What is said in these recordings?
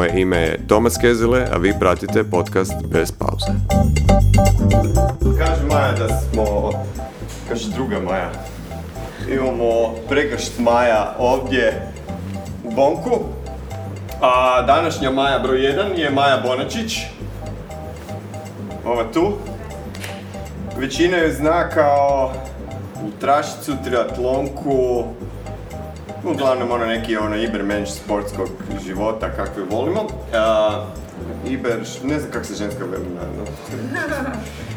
Moje ime je Tomas Kezele, a vi pratite podcast Bez pauze. Kaže Maja da smo, kaže druga Maja, imamo pregršt Maja ovdje u Bonku. A današnja Maja broj 1 je Maja Bonačić. Ova tu. Većina je zna kao ultrašicu, triatlonku, uglavnom ono neki ono ibermensch sportskog života kakve volimo. Uh, iber, ne znam kako se ženska veli no.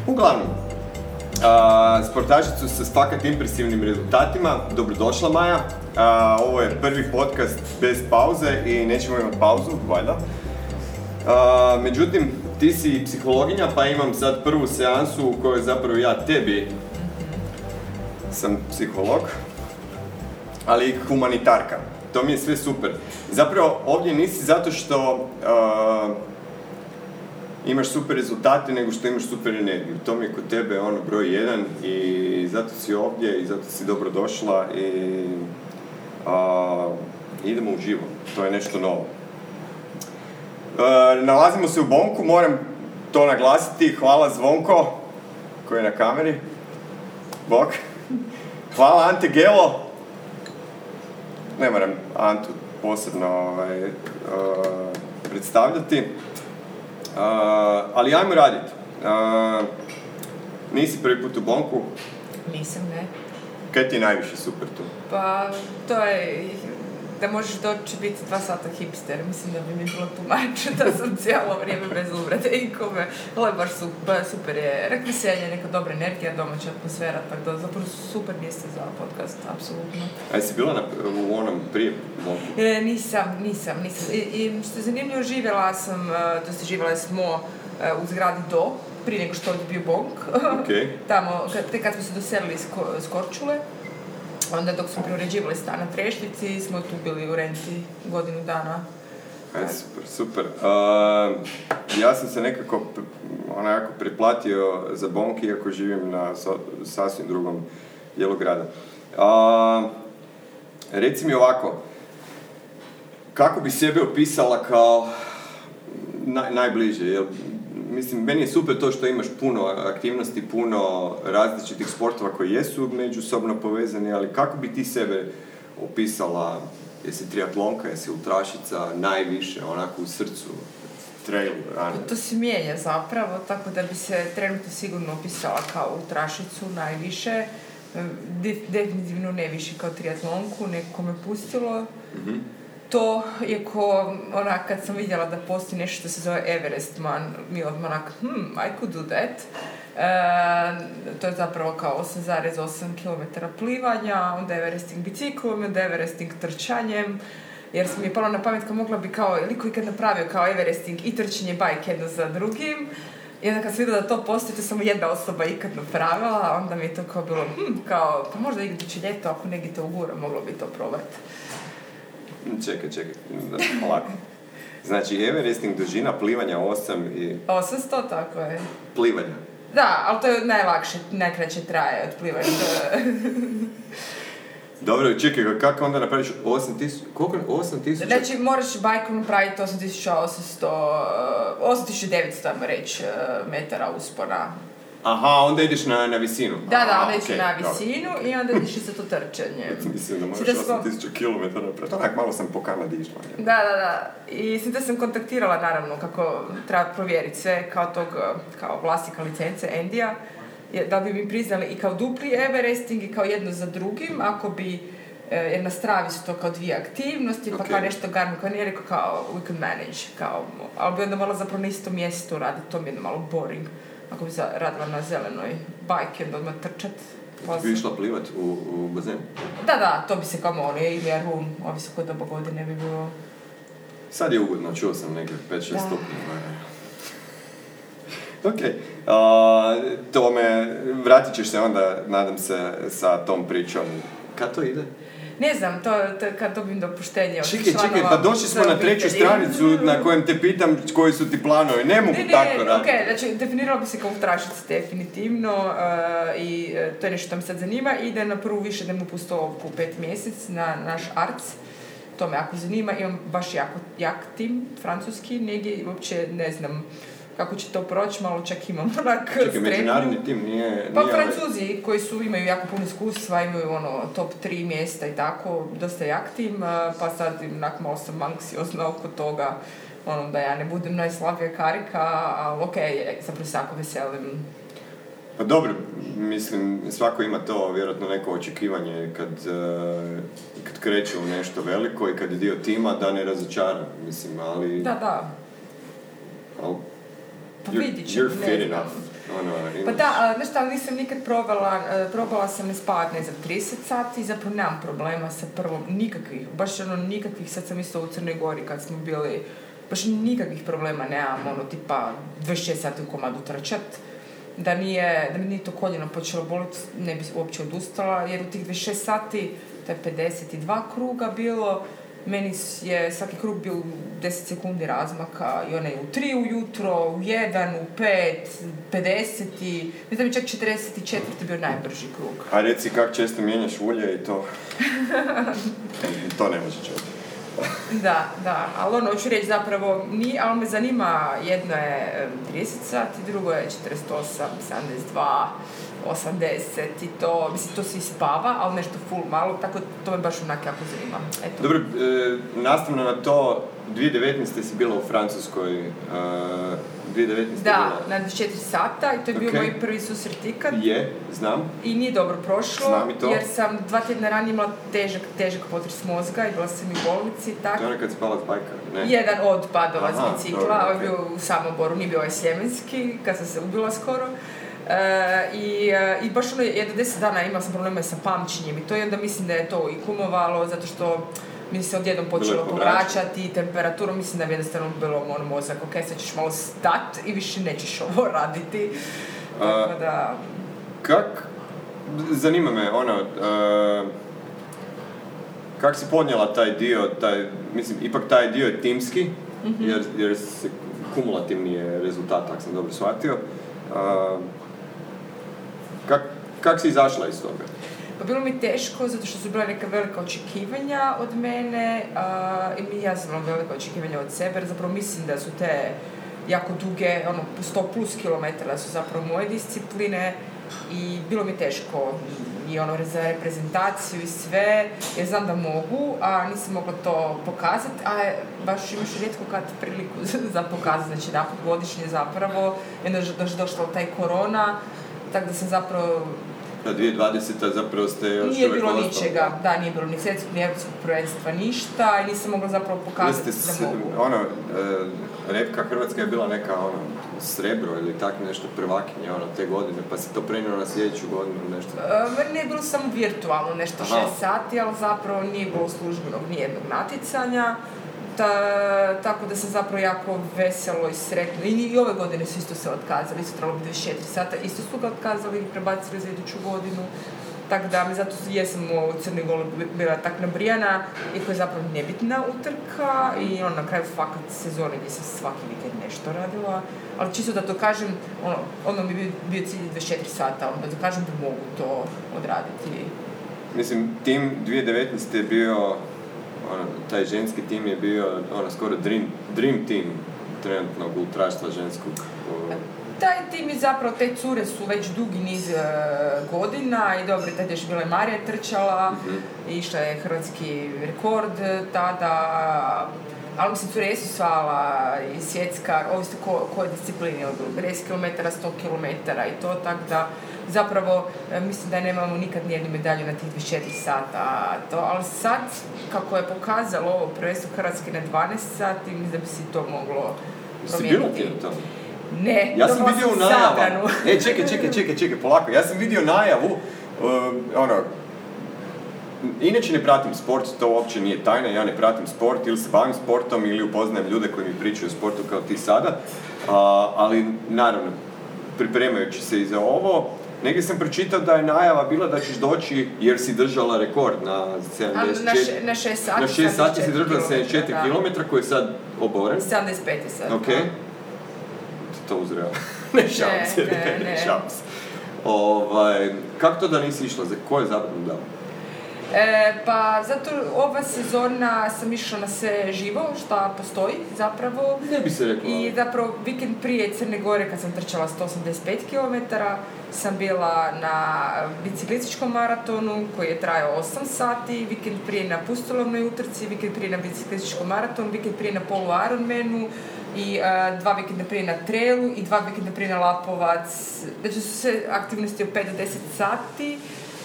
Uglavnom, uh, sportašicu sa fakat impresivnim rezultatima. Dobrodošla Maja. Uh, ovo je prvi podcast bez pauze i nećemo imati pauzu, valjda. Uh, međutim, ti si psihologinja pa imam sad prvu seansu u kojoj zapravo ja tebi sam psiholog, ali humanitarka. To mi je sve super. Zapravo ovdje nisi zato što uh, imaš super rezultate, nego što imaš super energiju. To mi je kod tebe ono broj jedan i zato si ovdje i zato si dobro došla i uh, idemo u živo. To je nešto novo. Uh, nalazimo se u Bonku, moram to naglasiti. Hvala Zvonko, koji je na kameri. Bok. Hvala Ante Gelo. Ne moram Antu posebno ovaj, uh, predstavljati. Uh, ali ajmo raditi. Uh, nisi prvi put u Bonku. Nisam, ne. Kaj ti je najviše super tu? Pa, to je da možeš doći biti dva sata hipster. Mislim da bi mi bilo tu mače da sam cijelo vrijeme bez uvrede ikome. Ali baš super, super je neka dobra energija, domaća atmosfera, tako da zapravo super mjesto za podcast, apsolutno. A jesi bila na, u onom prije? E, nisam, nisam, nisam. I, i što je zanimljivo, živjela sam, e, to se živjela smo e, u zgradi do, prije nego što je bio Bonk. Ok. Tamo, kad, te kad smo se doselili iz, Ko- onda dok smo preuređivali stan na Treštici, smo tu bili u renti godinu dana. Aj, super, super. Uh, ja sam se nekako onako priplatio za Bonk, iako živim na sa- sasvim drugom dijelu grada. Uh, reci mi ovako, kako bi sebe opisala kao naj, najbliže? Jer, mislim, meni je super to što imaš puno aktivnosti, puno različitih sportova koji jesu međusobno povezani, ali kako bi ti sebe opisala? Jesi triatlonka, jesi ultrašica, najviše, onako u srcu, trail runner? To se mijenja zapravo, tako da bi se trenutno sigurno opisala kao ultrašicu najviše. De- definitivno ne više kao triatlonku, neko me pustilo. Mhm. To je ko, onak, kad sam vidjela da postoji nešto što se zove Everest man, mi odmah onak, hmm, I could do that. E, to je zapravo kao 8,8 km plivanja, onda Everesting biciklom, onda Everesting trčanjem, jer mi je palo na pamet kao mogla bi kao, ili koji kad napravio kao Everesting i trčanje bajk jedno za drugim, i onda kad sam vidjela da to postoji, to samo jedna osoba ikad napravila, onda mi je to kao bilo, hm, kao, pa možda iduće ljeto, ako negdje to ugura, moglo bi to probati. Čekaj, čekaj, da, ovako. Znači, Everesting dužina plivanja 8 i 800, tako je. plivanja. Da, ali to je najlakše, najkraće traje od plivanja. Je- Dobro, čekaj, kako onda napraviš 8000, koliko, 8000? Znači, moraš bajkom napraviti 8800, eh, 8900, ajmo reći, metara uspona. Aha, onda ideš na, na visinu. Da, da, onda ideš okej, na dobro. visinu i onda ideš za to trčanje. Mislim da smo- 8000 km napraviti. Onak, malo sam po Kanadi išla. Da, da, da. I sam da sam kontaktirala naravno kako treba provjeriti sve kao tog, kao vlasnika licence Endija, da bi mi priznali i kao dupli Everesting i kao jedno za drugim, ako bi eh, jer na stravi su to kao dvije aktivnosti, pa Ok. kao nešto Garmin, kao nije rekao kao we can manage, kao, ali bi onda morala zapravo na istom mjestu raditi, to mi je malo boring. Ako bi radila na zelenoj bajke, onda odmah trčat. Pa Bi išla plivat u, u bazen? Da, da, to bi se kao ono, ili Arun, ovisno koje doba godine bi bilo. Sad je ugodno, čuo sam neke 5-6 Da. stupnja. Ok, a, tome, vratit ćeš se onda, nadam se, sa tom pričom. Kad to ide? Ne znam, to, to kad dobim dopuštenje od Čekaj, čekaj, članova pa došli smo na treću obitelji. stranicu na kojem te pitam koji su ti planovi. Ne mogu Ne, ne, tako raditi. ok, znači definirala bi se kao ultrašica definitivno uh, i uh, to je nešto što me sad zanima i da na prvu više dnevnu pustolovku pet mjesec na naš arc to me jako zanima. Imam baš jako jak tim, francuski, negdje uopće ne znam kako će to proći, malo čak imam onak Čekaj, međunarodni tim nije... Pa nije ovaj- Francuzi koji su, imaju jako puno iskustva, imaju ono top 3 mjesta i tako, dosta jak tim, pa sad onak malo sam anksiozna oko toga, ono da ja ne budem najslabija karika, ali okej, zapravo se jako veselim. Pa dobro, mislim, svako ima to vjerojatno neko očekivanje kad, eh, kad kreće u nešto veliko i kad je dio tima da ne razočara, mislim, ali... Da, da, ali pa vidit ćemo, you're ne znam. Ono, Pa da, znaš šta, nisam nikad probala, e, probala sam ne spavati, ne znam, 30 sati i zapravo nemam problema sa prvom, nikakvih, baš ono nikakvih, sad sam isto u Crnoj Gori kad smo bili, baš nikakvih problema nemam, ono, tipa 26 sati u komadu trčat, da nije, da mi nije to koljeno počelo boliti, ne bi uopće odustala, jer u tih 26 sati, to je 52 kruga bilo, meni je svaki krug bio u 10 sekundi razmaka i onaj u 3 ujutro, u 1, u 5, 50 i ne znam, čak 44 bio najbrži krug. A reci kak često mijenjaš ulje i to... to ne može čovjek. Da, da, ali ono, hoću reći zapravo, ni, ali me zanima, jedno je em, 30 sati, drugo je 48, 72, 80 i to, mislim, to se ispava, ali nešto full malo, tako to me baš onak jako zanima. Eto. Dobro, e, nastavno na to, 2019. si bila u Francuskoj, e, 2019. Da, bila... na 24 sata i to je bio moj prvi susret ikad. Je, znam. I nije dobro prošlo, Znam i to. jer sam dva tjedna ranije imala težak, težak potres mozga i bila sam i u bolnici i To tako. je ono kad si pala bajka, ne? Jedan od padova s bicikla, ovaj ok. bio u Samoboru, nije bio ovaj Sljemenski, kad sam se ubila skoro. E, i, e, I baš ono, jedno deset dana imala sam probleme sa pamćenjem i to i onda mislim da je to i kumovalo, zato što mi se odjednom počelo povraćati, temperatura, mislim da bi jednostavno bilo ono mozak, ok, sad ćeš malo stat i više nećeš ovo raditi. A, Tako da, Kak, zanima me, ono, e, kak si podnijela taj dio, taj, mislim, ipak taj dio je timski, Mhm. jer, jer se kumulativni je rezultat, ako sam dobro shvatio. A, kak, kak si izašla iz toga? Pa bilo mi teško zato što su bila neka velika očekivanja od mene a, i ja sam imala velika očekivanja od sebe jer zapravo mislim da su te jako duge, ono 100 plus kilometara su zapravo moje discipline i bilo mi teško i, ono za reprezentaciju i sve, jer znam da mogu, a nisam mogla to pokazati, a baš imaš rijetko kad priliku za pokazati, znači jedanput godišnje zapravo, onda je doš- došla taj korona, tako da sam zapravo Da, 2020. zapravo ste još nije bilo ničega, da, nije bilo ni svjetskog, ni europskog prvenstva, ništa i nisam mogla zapravo pokazati s- da mogu. ono, e, repka Hrvatska je bila neka ono, srebro ili tak nešto prvakinja ono, te godine, pa se to prenijelo na sljedeću godinu, nešto. E, Meni je bilo samo virtualno, nešto Aha. šest sati, ali zapravo nije bilo službenog nijednog natjecanja. Ta, tako da sam zapravo jako veselo i sretno. I, I ove godine su isto se otkazali, isto trebalo biti 24 sata, isto su ga otkazali i prebacili za iduću godinu. Tako da mi zato jesam u Crnoj Goli bila tak nabrijana, iako je zapravo nebitna utrka i on na kraju fakat sezone gdje sam svaki vikend nešto radila. Ali čisto da to kažem, ono, odmah mi je bio, cilj 24 sata, ono, da dokažem da mogu to odraditi. Mislim, tim 2019. je bio, ono, taj ženski tim je bio ono, skoro dream, dream team trenutnog ultraštva ženskog. O, Taj tim je zapravo, te cure su već dugi niz e, godina i dobro, tada je još bila i Marija trčala, Mhm. i išla je hrvatski rekord tada, ali mislim cure jesu svala i svjetska, ovisno ko, koje discipline, ili 50 km, 100 km i to, tako da zapravo e, mislim da nemamo nikad nijednu medalju na tih 24 sata, to, ali sad, kako je pokazalo ovo prvenstvo Hrvatske na 12 sati, mislim da bi se to moglo promijeniti. Ne, Ja sam vidio u najavu. E, čekaj, čekaj, čekaj, čekaj, polako. Ja sam vidio najavu, um, ono, Inače ne pratim sport, to uopće nije tajna, ja ne pratim sport ili se bavim sportom ili upoznajem ljude koji mi pričaju o sportu kao ti sada, A, ali naravno, pripremajući se i za ovo, negdje sam pročitao da je najava bila da ćeš doći jer si držala rekord na 74... A, na še- na šest sati, Na 6 sati si 74 držala 74 kilometra, km koji je sad oboren. 75 je sad. Ok. To uzreo. ne šalim Ne, se, ne, ne. se. Ovaj, kako to da nisi išla? Za koje zabranu dao? E, pa zato ova sezona sam išla na sve živo, šta postoji zapravo. Ne bi se rekla. I zapravo vikend prije Crne Gore kad sam trčala 185 km sam bila na biciklističkom maratonu koji je trajao 8 sati, vikend prije na pustolovnoj utrci, vikend prije na biciklističkom maratonu, vikend prije na polu Ironmanu i uh, dva vikenda prije na trailu i dva vikenda prije na Lapovac. Znači su sve aktivnosti od 5 do 10 sati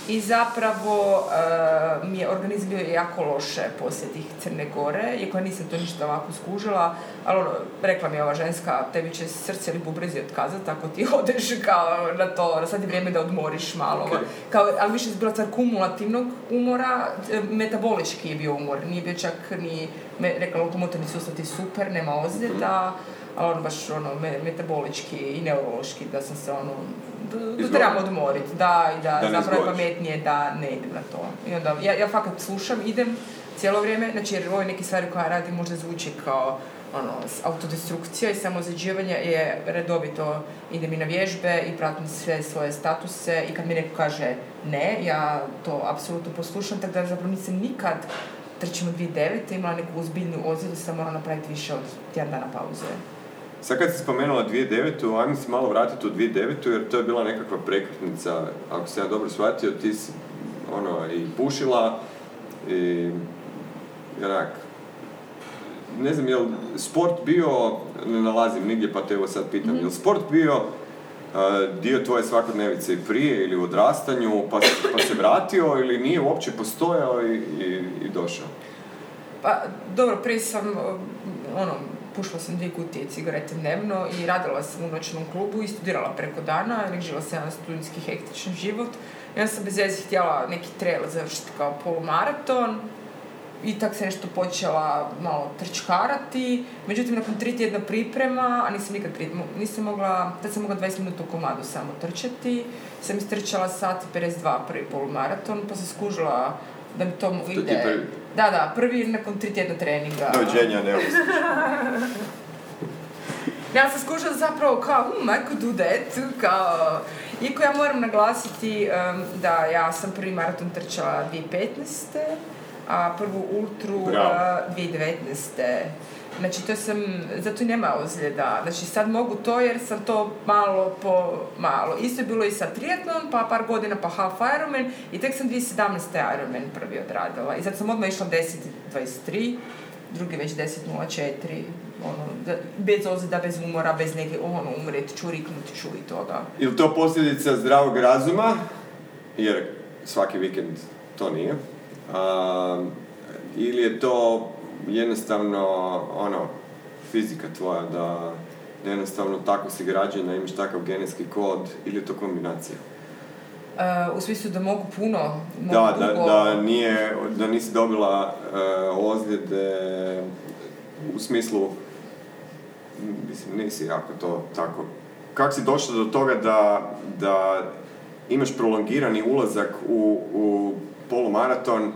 i zapravo uh, mi je organizam bio jako loše poslije tih Crne Gore, iako ja nisam to ništa ovako skužila, ali ono, rekla mi je ova ženska, tebi će srce ili bubrezi otkazati ako ti odeš kao na to, sad je vrijeme da odmoriš malo. Okay. Kao, ali više je bila stvar kumulativnog umora, e, metabolički je bio umor, nije bio čak ni, me, rekla, lokomotorni sustav ti super, nema ozljeda, ali ono baš ono, me, metabolički i neurološki, da sam se ono, da, trebam odmoriti, da, i da, Da zapravo je pametnije da ne idem na to. I onda, ja, ja fakat slušam, idem cijelo vrijeme, znači jer ove neke stvari koje ja radim možda zvuči kao ono, autodestrukcija i samozađivanje je redovito idem i na vježbe i pratim sve svoje statuse i kad mi neko kaže ne, ja to apsolutno poslušam, tako da zapravo nisam nikad trčim od 2009. imala neku ozbiljnu ozljedu, sam morala napraviti više od tjedan dana pauze. Sad kad si spomenula 2009. ajmo se malo vratiti u 2009. jer to je bila nekakva prekretnica, ako sam ja dobro shvatio, ti si ono, i pušila i onak, ne znam, jel sport bio, ne nalazim nigdje pa te evo sad pitam, jel sport bio uh, dio tvoje svakodnevice i prije ili u odrastanju pa, se- pa se vratio ili nije uopće postojao i, i, i došao? Pa, dobro, prije sam, ono, pušila sam dvije kutije cigarete dnevno i radila sam u noćnom klubu i studirala preko dana, jer žila sam jedan studentski hektičan život. Onda sam bez veze htjela neki trail završiti kao polumaraton i tak se nešto počela malo trčkarati. Međutim, nakon tri tjedna priprema, a nisam nikad pri, nisam mogla, tad sam mogla 20 minuta u komadu samo trčati, sam istrčala sat i 52 prvi polumaraton, pa sam skužila da mi to ide... Da, da, prvi nakon tri tjedna treninga. Doviđenja, ne Ja sam skušala zapravo kao, hmm, I could do that, kao... Iako ja moram naglasiti da ja sam prvi maraton trčala 2015. a prvu ultru Bravo. a, 2019. Znači, to sam, zato nema ozljeda. Znači, sad mogu to jer sam to malo po malo. Isto je bilo i sa triatlon, pa par godina pa half Ironman i tek sam 2017. Ironman prvi odradila. I sad sam odmah išla 10.23, drugi već 10.04, ono, da, bez ozljeda, bez umora, bez neke, ono, umret ću, riknut ću i toga. Ili to posljedica zdravog razuma, jer svaki vikend to nije, a, ili je to jednostavno ono, fizika tvoja, da, da jednostavno tako si građena, imaš takav genetski kod, ili je to kombinacija? Uh, u smislu da mogu puno, mogu Da, da, dugo- da, nije, da nisi dobila e, ozljede u smislu, mislim, nisi jako to tako. Kako si došla do toga da, da imaš prolongirani ulazak u, u polumaraton,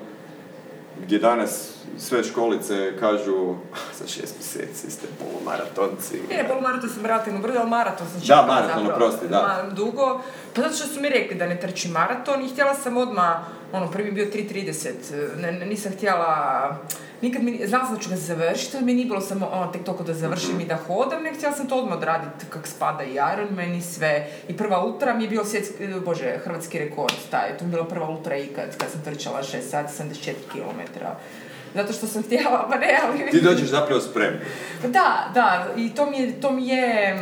gdje danas sve školice kažu "Ah, za šest mjeseci ste polumaratonci. Ne, polumaraton sam relativno brzo, ali maraton sam Da, čekala maraton, zapravo oprosti, da. ma- dugo. Pa zato što su mi rekli da ne trčim maraton i htjela sam odmah, ono, prvi bio 3.30, ne, ne- nisam htjela, nikad mi, znala sam da ću ga završiti, mi nije bilo samo ono, tek toliko da završim i da hodam, ne htjela sam to odmah odraditi kak spada i Ironman i sve. I prva ultra mi je bio svjetski, bože, hrvatski rekord taj, to mi je bila prva ultra ikad, kad sam trčala 6 sati, 74 km. Zato što sam htjela, pa ne, ali... Ti dođeš zapravo spremno. Da, da, i to mi je, to mi je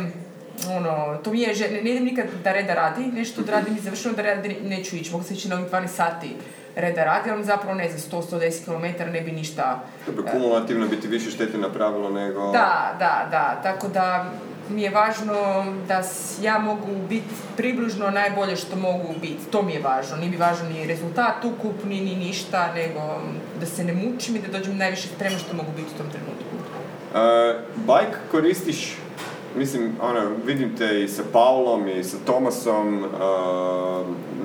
ono, to mi je, že- ne, ne idem nikad da reda radi, nešto odradim i završeno da reda neću ići, mogu se ići na ovih 12 sati reda radi, ali zapravo ne znam, 100-110 km ne bi ništa... Dobro, kumulativno bi ti više štete napravilo nego... Da, da, da, tako da mi je važno da ja mogu biti približno najbolje što mogu biti, to mi je važno, nije mi važno ni rezultat ukupni, ni ništa, nego da se ne mučim i da dođem najviše spremno što mogu biti u tom trenutku. E, bajk koristiš, mislim, ono, vidim te i sa Paulom i sa Tomasom e,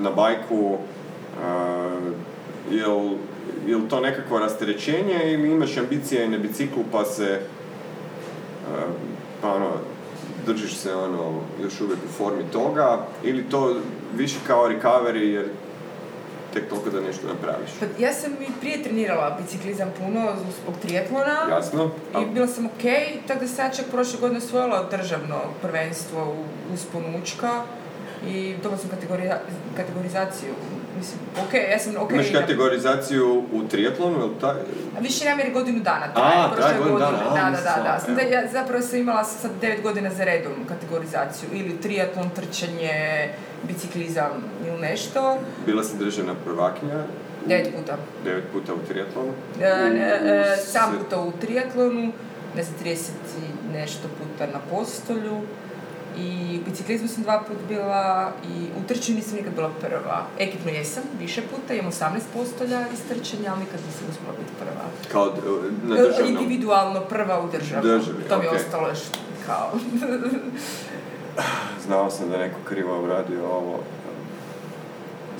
na bajku, e, jel, jel to nekakvo rasterećenje ili imaš ambicije na biciklu pa se, e, pa ono, držiš se ono, još uvijek u formi toga, ili to više kao recovery jer tek toliko da nešto napraviš. Pa ja sam i prije trenirala biciklizam puno zbog trijetlona. Jasno. I bila sam ok, tako da sam ja čak prošle godine osvojila državno prvenstvo u usponu Učka i dobila sam kategorizaciju. Mislim, ok, ja sam ok. Imaš kategorizaciju u trijetlonu, ili taj? A više nemam jer godinu dana. A, traje godinu dana, a, da, da, da, da. ja zapravo sam imala sad devet godina za redom kategorizaciju. Ili triatlon, trčanje, biciklizam ili nešto. Bila si državna prvakinja? Devet puta. Devet puta u triatlonu? E, e, sam puta u triatlonu, ne znam, 30 nešto puta na postolju. I biciklizmu sam dva put bila i u trčanju nisam nikad bila prva. Ekipno jesam, više puta, imam 18 postolja iz trčanja, ali nikad nisam uspjela biti prva. Kao e, na državnom? Individualno prva u državu. Državi, To mi je ostalo još kao... Znao sam da neko krivo uradio ovo.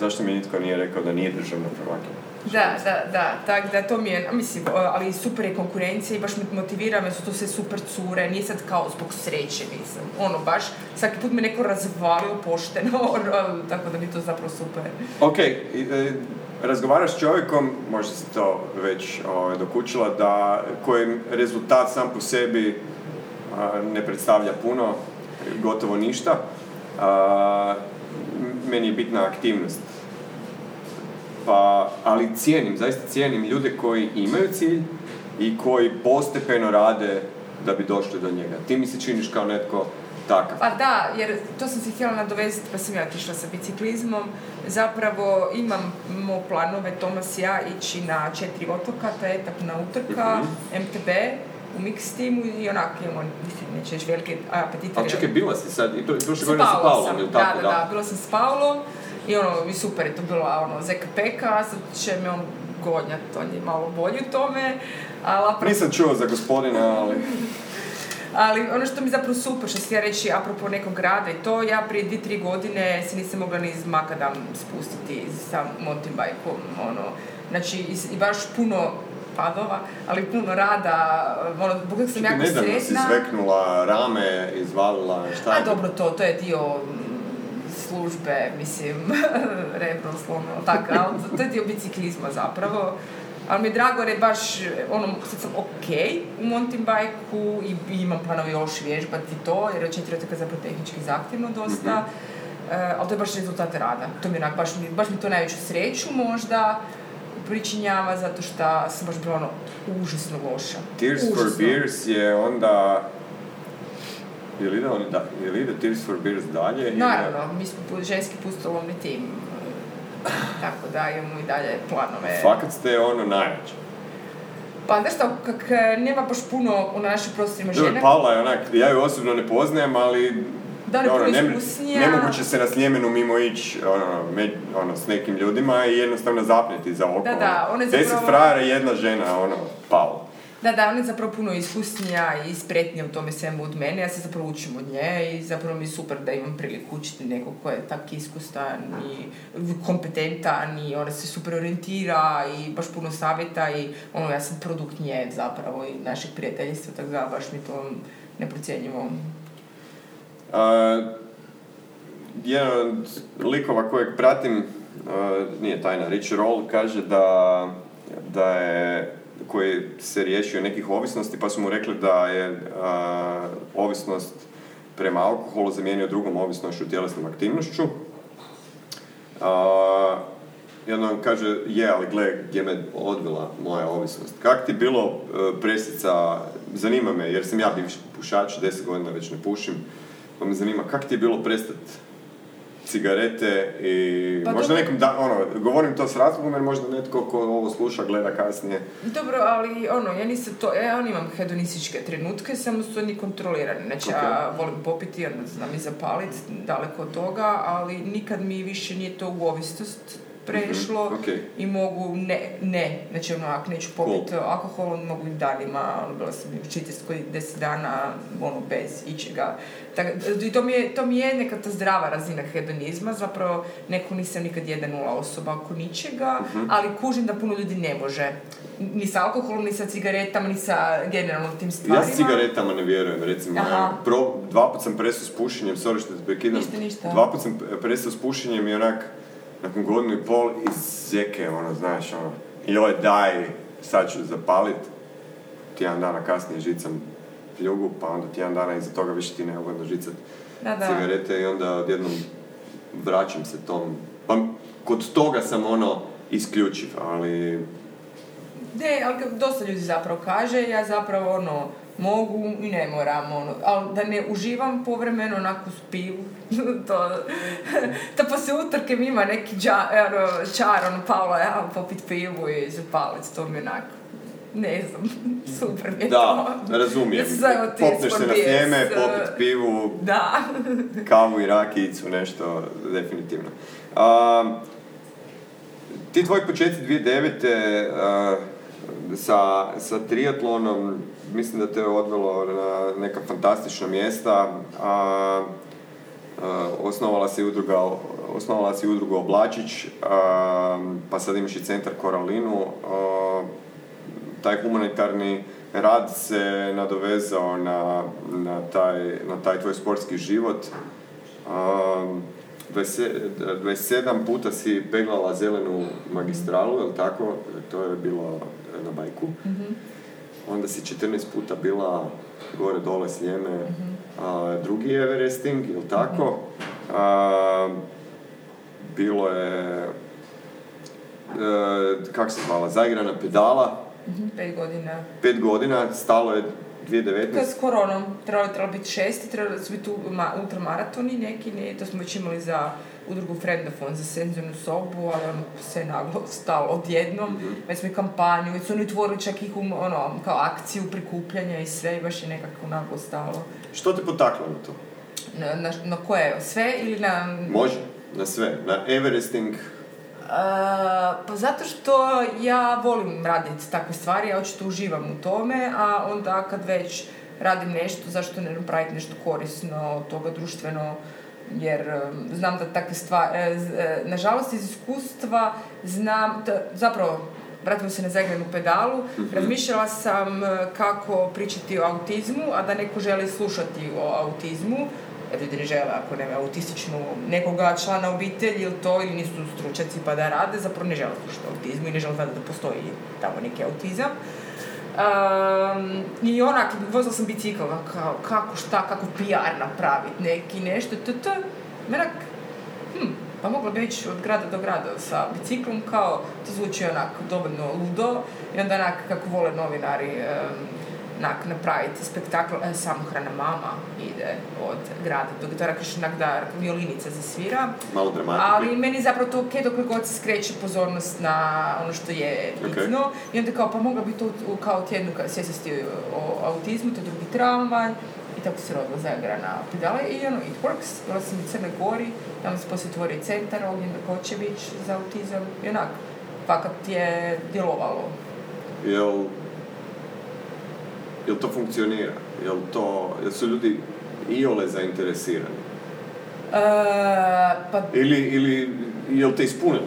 Zašto mi nitko nije rekao da nije državna prvakinja? Da, da, da, tak da to mi je, mislim, ali super je konkurencija i baš me motivira, me su to sve super cure, nije sad kao zbog sreće, mislim, ono baš, svaki put me neko razvalio pošteno, ono, tako da mi to zapravo super. Ok, e, razgovaraš s čovjekom, možda si to već o, ovaj, dokučila, da kojem rezultat sam po sebi ne predstavlja puno, gotovo ništa, a, meni je bitna aktivnost pa, ali cijenim, zaista cijenim ljude koji imaju cilj i koji postepeno rade da bi došli do njega. Ti mi se činiš kao netko takav. Pa da, jer to sam se htjela nadovezati pa sam ja otišla sa biciklizmom. Zapravo imam planove Tomas i ja ići na četiri otoka, ta etapna utrka, MTB, u mix timu i onak imamo, mislim, neće još velike apetite. Ali čekaj, bila si sad, i prošle godine sa Paulom, ili tako? Da, da, da, bila sam s Paulom i ono, super je to bila ono, ZKPK, sad će me on gonjat, on je malo bolji u tome. Ali apropo... Nisam čuo za gospodina, ali... ali ono što mi zapravo super, što ja reći apropo nekog grada i to, ja prije dvije, tri godine se nisam mogla ni iz makadam spustiti sa mountain bike ono, znači i, baš puno padova, ali puno rada, ono, zbog sam jako sretna. Nedavno si zveknula rame, izvalila, šta je? A dobro, to, to je dio službe, mislim, rebro slomilo, tako, ali to je dio biciklizma zapravo. Ali mi je drago jer je baš, ono, sad sam ok u mountain bike i, imam planove još vježbati to, jer je četiri otoka zapravo tehnički zahtjevno dosta. Mm-hmm. ali to je baš rezultat rada. To mi je baš, baš mi to najveću sreću možda pričinjava zato što sam baš bila ono užasno loša. Tears užasno. for Beers je onda je li ide, on, da, je li ide Tears for Beers dalje? Naravno, mi smo ženski pustolovni tim. Tako da imamo i dalje planove. Fakat ste ono najveće. Pa da što, kak e, nema baš puno u našim prostorima žene. Pala je onak, ja ju osobno ne poznajem, ali da ono, ne, nemoguće se na Sljemenu mimo ići ono, ono, s nekim ljudima i jednostavno zapniti za oko. Da, da, one zapravo... Deset frajera i jedna žena, ono, palo. Da, da, ona je zapravo puno iskusnija i spretnija u tome svemu od mene. Ja se zapravo učim od nje i zapravo mi je super da imam priliku učiti nekog ko je tak iskustan i kompetentan i ona se super orientira i baš puno savjeta i ono, ja sam produkt nje zapravo i našeg prijateljstva, tako da baš mi to neprocjenjivo. Uh, jedan od likova kojeg pratim, nije tajna, Rich Roll kaže da, da je koji se riješio nekih ovisnosti, pa su mu rekli da je ovisnost prema alkoholu zamijenio drugom ovisnošću tjelesnom aktivnošću. A, jedno kaže, je, ali gle, gdje me odvila moja ovisnost. Kak ti bilo uh, presica, zanima me, jer sam ja bivši pušač, deset godina već ne pušim, pa me zanima, kak ti je bilo prestati cigarete i pa možda nekom da, ono, govorim to s razlogom jer možda netko ko ovo sluša gleda kasnije. Dobro, ali ono, ja nisam to, ja imam hedonističke trenutke, samo su oni kontrolirani. Znači, ja volim popiti, ono, znam i zapalit, daleko od toga, ali nikad mi više nije to u ovisnost prešlo mm i mogu ne, ne, znači ono, ako neću popiti cool. alkohol, mogu i danima, ono, bila sam u Čiterskoj deset dana, ono, bez ičega. Tak, I to mi, je, to mi je neka ta zdrava razina hedonizma, zapravo neko nisam nikad jedan nula osoba oko ničega, mm ali kužim da puno ljudi ne može. Ni sa alkoholom, ni sa cigaretama, ni sa generalno tim stvarima. Ja s cigaretama ne vjerujem, recimo. Pro, dva put sam prestao s pušenjem, sorry što te prekidam. Ništa, ništa. Dva put sam prestao s pušenjem i onak, nakon godinu i pol zeke, ono, znaš, ono, joj daj, sad ću zapalit, tjedan dana kasnije žicam pljugu, pa onda tjedan dana iza toga više ti ne ugodno žicat Da, da. cigarete i onda odjednom vraćam se tom, pa kod toga sam ono isključiv, ali Ne, ali dosta ljudi zapravo kaže, ja zapravo ono, mogu i ne moram, ono, ali da ne uživam povremeno onako s pivu, to, to poslije utrke mi ima neki dža, ono, čar, ono, Paula, ja popit pivu i zapalit, to mi onako, ne znam, super mi je da, to. razumijem, Da se zove otići popneš se na eh, popit pivu, Da. kavu i rakijicu, nešto, definitivno. A, ti tvoji početci 2009. a, sa, sa triatlonom, mislim da te je odvelo na neka fantastična mjesta. A, osnovala si udruga, osnovala si udrugu Oblačić, pa sad imaš i centar Koralinu. Taj humanitarni rad se nadovezao na, na, taj, na taj tvoj sportski život. Um, 20 27 puta si peglala zelenu magistralu, jel tako? To je bilo na bajku. Onda si 14 puta bila gore dole Sljeme, a, drugi Everesting, jel tako? A, bilo je, e, kako se zvala, zaigrana pedala, Mhm, Pet godina. pet godina, stalo je 2019. To je s koronom, trebalo je trebalo biti šesti, trebalo su biti ultramaratoni neki, ne, to smo već imali za udrugu Friendophone za senzornu sobu, ali ono sve naglo stalo odjednom. Već smo i kampanju, već su oni otvorili čak i hum- ono, kao akciju prikupljanja i sve i baš je nekako naglo stalo. Što te potaklo na to? Na, na, na koje? Sve ili na... Može, na sve. Na Everesting, pa zato što ja volim raditi takve stvari, ja očito uživam u tome, a onda kad već radim nešto, zašto ne napraviti nešto korisno od toga društveno, jer um, znam da takve stvari, e, z- e, nažalost iz iskustva znam, da, zapravo vratimo se na zagranu pedalu, razmišljala sam kako pričati o autizmu, a da neko želi slušati o autizmu, ne žele ako nema autističnu nekoga člana obitelji ili to, ili nisu stručnjaci pa da rade, zapravo ne žele slušati autizmu i ne žele da postoji tamo neki autizam. Um, I onak, vozila sam bicikl, kao, kako, šta, kako PR napraviti, neki nešto, to, to, menak, hm, pa mogla bi ići od grada do grada sa biciklom, kao, to zvuči onak dovoljno ludo, i onda onak, kako vole novinari, em, onak, napraviti spektakl, e, samohrana mama ide od grada do grada, onak, još onak da violinica zasvira, malo dramatike. ali meni zapravo to ok dok god se skreće pozornost na ono što je bitno. I onda kao, pa mogla bi to u- kao tjednu sjesti o autizmu, to je drugi tramvaj. I tako se rodila Zagrana pedale i ono, it works. Bila sam u Crnoj Gori, tamo se poslije otvorio centar ovdje na Kočević za autizam. I onak, fakat je djelovalo. Jel, jel to funkcionira? Jel, to, jel su ljudi iole zainteresirani? E, pa Ili, ili jel te ispunilo?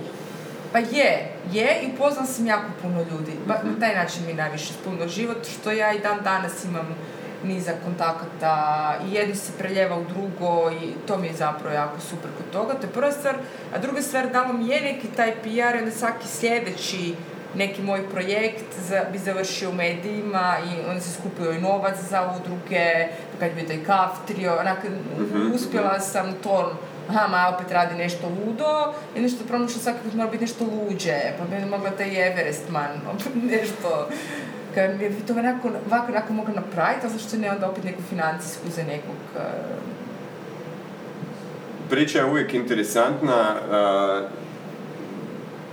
Pa je, je i upoznala sam jako puno ljudi. Ba, na taj način mi najviše ispunilo život, što ja i dan danas imam niza kontakata i jedno se preljeva u drugo i to mi je zapravo jako super kod toga. To je prva stvar. A druga stvar, dalo mi je neki taj PR i onda svaki sljedeći neki moj projekt za, bi završio u medijima i onda se skupio i novac za udruge, pa kad bio taj kaftrio, onak, uspjela sam to aha, ma opet radi nešto ludo, i nešto promišljam svaki put mora biti nešto luđe, pa bi mogla taj Everest man, nešto, kad bi to onako, ovako onako mogla napraviti, ali zašto ne onda opet neku financijsku za nekog, eh, Priča je uvijek interesantna. a,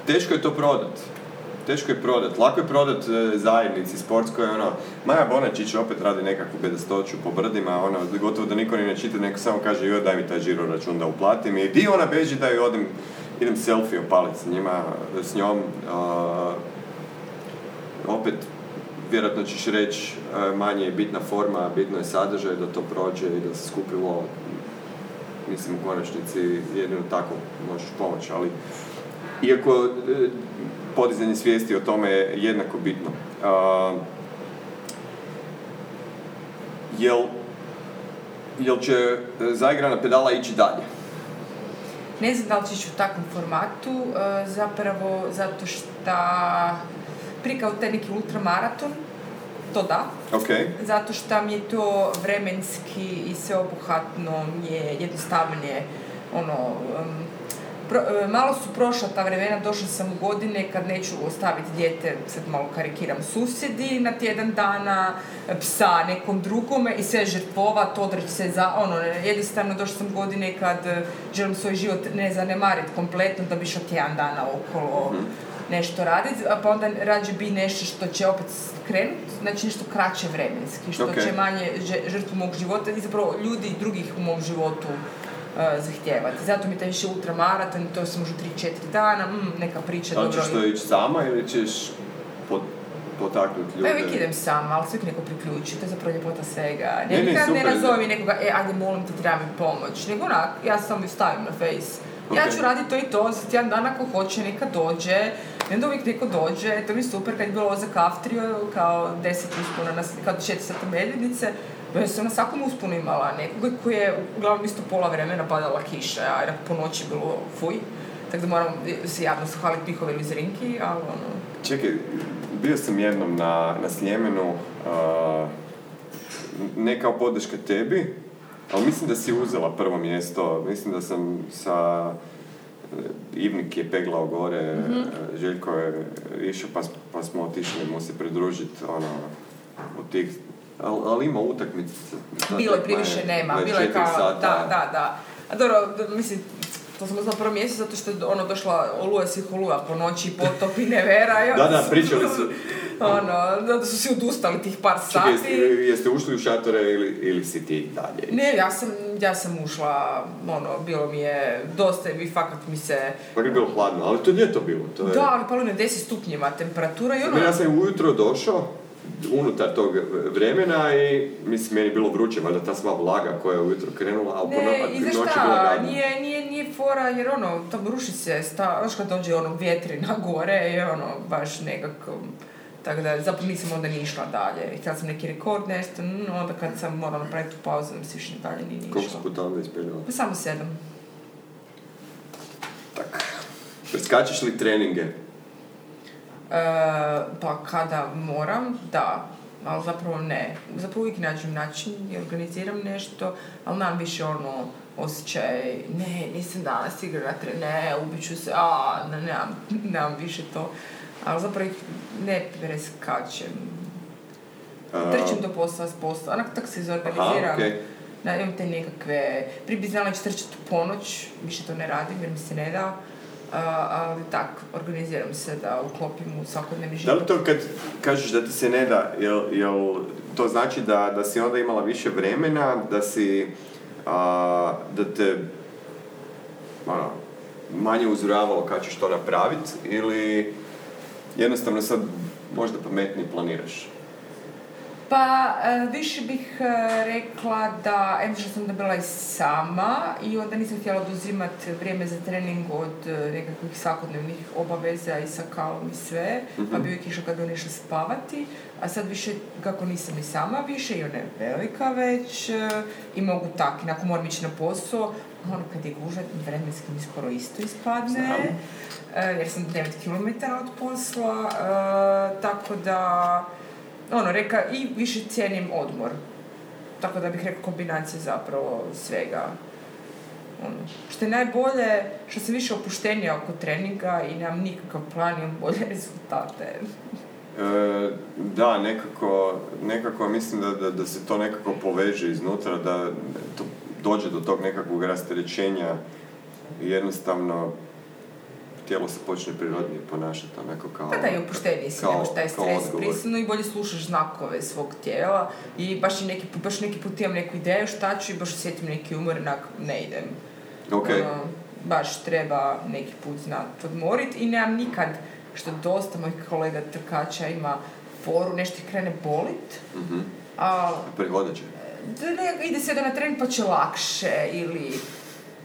teško je to prodat. Teško je prodat. Lako je prodat e, zajednici sportskoj, ono, Maja Bonačić opet radi nekakvu bedastoću po brdima, ono, gotovo da niko ni ne čita, neko samo kaže, joj, daj mi taj žiro račun da uplatim. I di ona beži da joj odem, idem selfie opaliti s njima, s njom. a, opet, vjerojatno ćeš reći, e, manje je bitna forma, bitno je sadržaj, da to prođe i da se skupi lova. Mislim, u konačnici jedino tako možeš pomoći, ali iako e, podizanje svijesti o tome je jednako bitno. A, jel, jel će e, zaigrana pedala ići dalje? Ne znam da li će ići u takvom formatu, e, zapravo zato što prije kao taj neki ultramaraton, to da. Okay. Zato što mi je to vremenski i sveobuhvatno mi je jednostavnije ono, e, malo su prošla ta vremena, došla sam u godine kad neću ostaviti dijete, sad malo karikiram, susjedi na tjedan dana, psa nekom drugome i sve žrtvovat, odreći se za, ono, jednostavno došla sam godine kad e, želim svoj život ne zanemariti kompletno da bi išao tjedan dana okolo mhm. nešto raditi, pa onda rađe bi nešto što će opet krenuti, znači nešto kraće vremenski, što će manje žrtvu mog života i zapravo ljudi drugih u mom životu uh, zahtijevati. Zato mi taj više ultramaraton, to sam možda 3-4 dana, mm, neka priča. Da ćeš to ići sama ili ćeš pot, potaknuti ljude? Pa uvijek idem sama, ali sve neko priključi, to je zapravo ljepota svega. Ne, ne, ne, ne nazovi nekoga, e, ajde molim te, treba mi pomoć. Nego onak, ja samo stavim na face. Okay. Ja ću raditi to i to, za tjedan dana ako hoće, neka dođe. I onda uvijek neko dođe, to mi je super kad je bilo za kaftrio, kao deset uspona, na, kao četiri sata medvednice. Ja sam na svakom usponu imala nekoga koji je uglavnom isto pola vremena padala kiša, a po noći bilo fuj. Tako da moram se javno zahvaliti Pihove ili Zrinki, ali ono... Čekaj, bio sam jednom na, na Sljemenu, uh, ne kao podrška tebi, ali mislim da si uzela prvo mjesto. Mislim da sam sa Ivnik je peglao gore, mm-hmm. Željko je išao pa, pa smo otišli mu se pridružiti ono, u tih ali, ali ima utakmice. Bilo je prije više nema, bilo je kao, sata. da, da, da. A dobro, mislim, to sam znala prvo mjesec zato što je ono došla oluja svih oluja po noći, potop i nevera. I da, da, pričali su. ono, da su si odustali tih par sati. Čekaj, jeste, jeste ušli u šatore ili, ili si ti dalje? Ne, ja sam, ja sam ušla, ono, bilo mi je dosta i fakat mi se... Pa je bilo hladno, ali to ljeto bilo. To je... Da, ali palo na 10 stupnjeva temperatura i ono... Ja sam ujutro došao, unutar tog vremena i mislim meni je bilo vruće, valjda ta sva vlaga koja je ujutro krenula, ali ne, po i noći bila Nije, nije, nije fora, jer ono, tamo ruši se, sta, znaš kad dođe ono vjetri na gore je ono baš nekako... Tako da, zapravo nisam onda ni išla dalje. Htjela sam neki rekord, nešto, onda kad sam morala napraviti tu pauzu, mi se više dalje nije išla. Koliko si puta onda ispeljala? Pa samo sedam. Tak. Preskačeš li treninge? E, pa kada moram, da, ali zapravo ne. Zapravo uvijek nađem način i organiziram nešto, ali nam više ono osjećaj, ne, nisam danas igrala, ne, ubiću se, a, ne, nemam, nemam više to. Ali zapravo ih ne preskačem. Trčim do posla s posla, onak tako se izorganiziram. Aha, okay. Da, imam te nekakve, prije bi znala će trčati u ponoć, više to ne radim jer mi se ne da ali tak, organiziram se da uklopim u svakodnevni život. Da li to kad kažeš da ti se ne da, jel, jel to znači da, da si onda imala više vremena, da si, a, da te ono, manje uzoravalo kad ćeš to napraviti ili jednostavno sad možda pametnije planiraš? Pa, e, više bih e, rekla da, em što sam da bila i sama i onda nisam htjela oduzimati vrijeme za trening od e, nekakvih svakodnevnih obaveza i sa kalom i sve, pa mhm. bi uvijek išla kad on išla spavati, a sad više, kako nisam i sama više i ona je velika već i mogu tak, nakon moram ići na posao, ono kad je gužva, vremenski mi skoro isto ispadne, jer sam 9 km od posla, tako da ono, reka, i više cijenim odmor. Tako da bih rekao kombinacija zapravo svega. Ono, što je najbolje, što sam više opuštenija oko treninga i nemam nikakav plan, imam bolje rezultate. E, da, nekako, nekako mislim da, da, da se to nekako poveže iznutra, da to dođe do tog nekakvog rasterećenja jednostavno tijelo se počne prirodnije ponašati, onako kao... Pa da, i opušteniji si, nemaš taj stres prisutno i bolje slušaš znakove svog tijela i baš, i neki, baš neki put imam neku ideju šta ću i baš osjetim neki umor, onak ne idem. Okay. Ono, baš treba neki put znat odmoriti i nemam nikad, što dosta mojih kolega trkača ima foru, nešto ih krene bolit. Mm-hmm. A, Prihodeće. Ne, ide se da na tren pa će lakše ili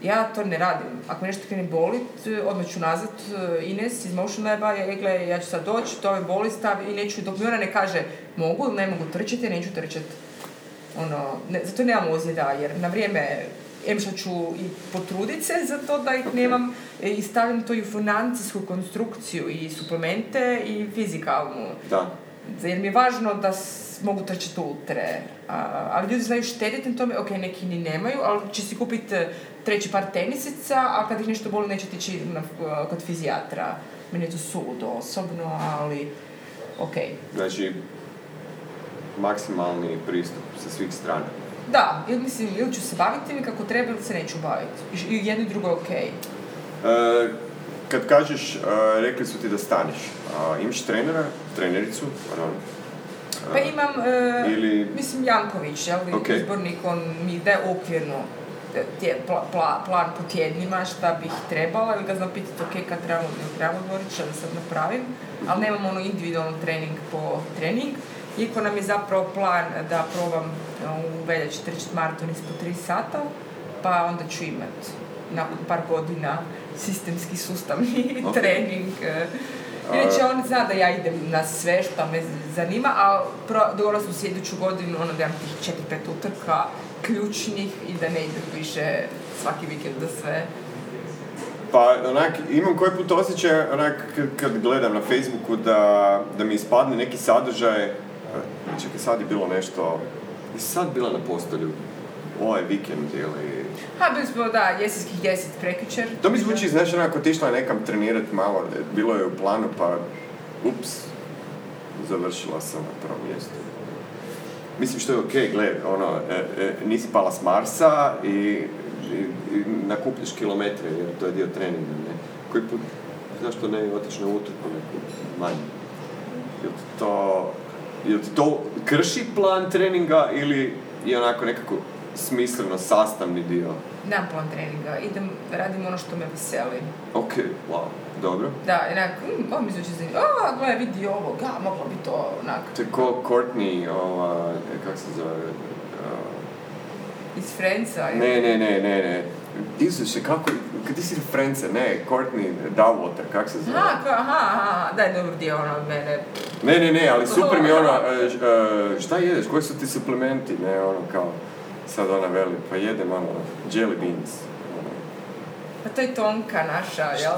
ja to ne radim. Ako nešto krene bolit, odmah ću nazad eh, Ines iz Motion Laba, ja, gle, ja ću sad doći, to me boli, stav i neću, dok mi ona ne kaže mogu ili ne mogu trčati, neću trčati. Ono, ne, zato nemam ozljeda, jer na vrijeme em što ću i potrudit se za to da ih nemam e, i stavljam to i u financijsku konstrukciju i suplemente i fizikalnu. Da. Jer mi je važno da mogu trčati ultre. A, ali ljudi znaju štediti na tome, ok, neki ni nemaju, ali će si kupiti e, treći par tenisica, a kad ih nešto boli neće tići na, kod fizijatra. Meni je to suludo osobno, ali ok. Znači, maksimalni pristup sa svih strana. Da, ili mislim, ili ću se baviti mi kako treba ili se neću baviti. I jedno i drugo je ok. E, kad kažeš, e, rekli su ti da staneš, a, imaš trenera, trenericu, pardon? Pa imam, e, ili... mislim, Janković, jel, okay. izbornik, on mi daje okvirno tje, pla, plan po tjednima šta bih trebala ili ga znam pitati ok kad trebamo ne trebamo odmoriti šta da sad napravim ali nemam ono individualno trening po trening iako nam je zapravo plan da probam u veljači trčiti maraton ispod 3 sata pa onda ću imat nakon par godina sistemski sustavni trening e, Inače, on zna da ja idem na sve što me zanima, a dogovorila sam sljedeću godinu, ono da imam tih četiri, pet utrka, ključnih i da ne idem više svaki vikend za sve. Pa, onak, imam koji put osjećaj, onak, kad gledam na Facebooku da, da mi ispadne neki sadržaj, čekaj, sad je bilo nešto, je sad bila na postolju, ovaj vikend ili... Ha, bili smo, da, jesenskih deset prekjučer. To mi zvuči, znaš, onako, otišla nekam trenirat malo, bilo je u planu, pa, ups, završila sam na prvom mjestu. Mislim što je okej, okay, gle, ono, e, e, nisi pala s Marsa i, i, i nakupljaš kilometre, jer to je dio treninga, ne? Koji put, zašto ne otići na utrku neku manju? Jel ti to, jel ti to krši plan treninga ili je onako nekako smisleno sastavni dio? Nemam plan treninga, idem, radim ono što me veseli. Ok, wow. Dobro. Da, onak, mm, ovo mi zvuči zanimljivo. A, gledaj, vidi ovo, ga, moglo bi to, onak. To je ko Courtney, ova, kak se zove? Uh... Iz Friendsa, Ne, ne, ne, ne, ne. Isuse, kako, kad ti si Friendsa, ne, Courtney Dowwater, kak se zove? Aha, aha, aha, daj dobro dio ono od mene. Ne, ne, ne, ali super mi ono, uh, šta jedeš, koji su ti suplementi, ne, ono kao, sad ona veli, pa jedem ono, jelly beans. Pa to je Tonka naša, jel?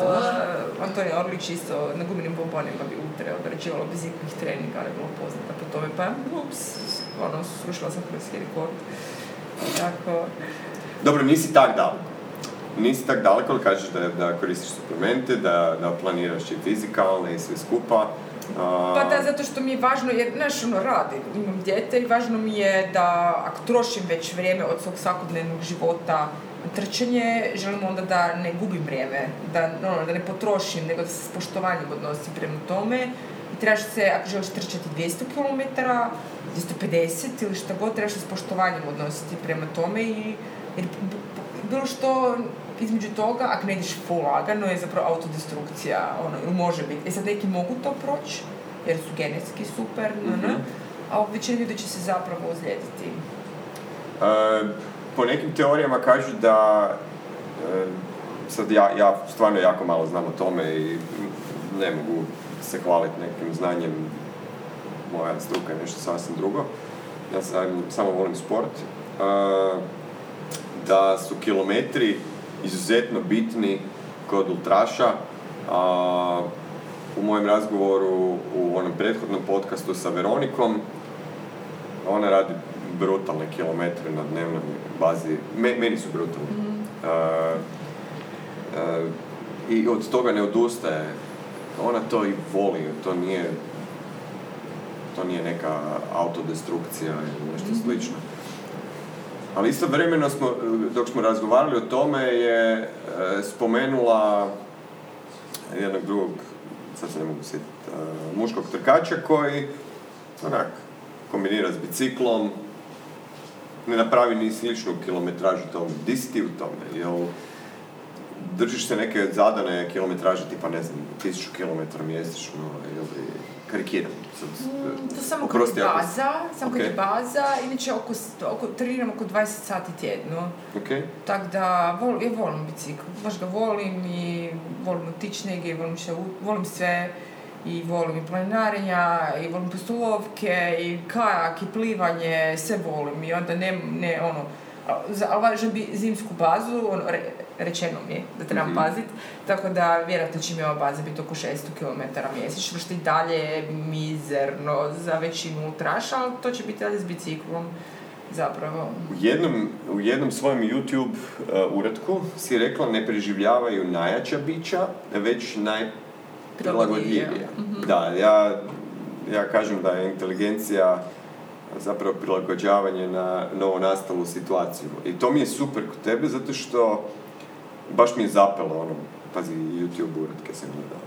Antonija Orlić isto na gumenim bombonima bi utre odrađivala bez ikakvih treninga, ali je bilo poznata po tome, pa ups, ono, srušila sam hrvatski rekord. Tako... Dobro, nisi tak daleko. Nisi tak daleko, ali kažeš da, da koristiš suplemente, da, da planiraš i fizikalne i sve skupa. Pa da, zato što mi je važno, jer, znaš, ono, radim, imam dijete i važno mi je da, ako trošim već vrijeme od svog svakodnevnog života trčanje, želim onda da ne gubim vrijeme, da, ono, da ne potrošim, nego da se s poštovanjem odnosim prema tome. I trebaš se, ako želiš trčati 200 km, 250 ili šta god, trebaš se s poštovanjem odnositi prema tome i jer bilo što između toga, ako ne ideš full lagano, je zapravo autodestrukcija, ono, može biti. E sad neki mogu to proći, jer su genetski super, mm-hmm. a većina ljudi će se zapravo ozlijediti. Uh, po nekim teorijama kažu da e, sad ja, ja stvarno jako malo znam o tome i ne mogu se hvaliti nekim znanjem moja struka je nešto sasvim drugo ja sam, samo volim sport e, da su kilometri izuzetno bitni kod ultraša a, u mojem razgovoru u onom prethodnom podcastu sa Veronikom ona radi brutalne kilometre na dnevnoj bazi. meni su brutalni. Mm. Uh, uh, I od toga ne odustaje. Ona to i voli, to nije to nije neka autodestrukcija ili nešto mm slično. Ali isto vremeno smo, dok smo razgovarali o tome, je e, spomenula jednog drugog, sad se ne mogu sjetiti, uh, muškog trkača koji onak, kombinira s biciklom, ne napravi ni sličnu kilometražu tome. Di si ti u tome? Jel držiš se neke zadane kilometraže, tipa ne znam, tisuću kilometra mjesečno ili karikiram. Sad, mm, to samo kod baza, samo okay. kod baza, inače oko, oko, treniram oko 20 sati tjedno. Okay. Tako da, vol, ja volim bicikl, baš ga volim i volim otići negdje, volim, volim sve i volim i planinarenja, i volim postolovke, i kajak, i plivanje, sve volim i onda ne, ne ono, ali važno bi zimsku bazu, ono, rečeno mi je da trebam mm paziti, tako da vjerojatno će mi ova baza biti oko 600 km mjesečno, što i dalje je mizerno za većinu traša, ali to će biti dalje s biciklom zapravo. U jednom, u jednom svojem YouTube uh, uratku si rekla ne preživljavaju najjača bića, već najprilagodljivija. mm Da, ja, ja kažem da je inteligencija zapravo prilagođavanje na novo nastalu situaciju. I to mi je super kod tebe zato što baš mi je zapelo ono, pazi, YouTube uratke sam gledao.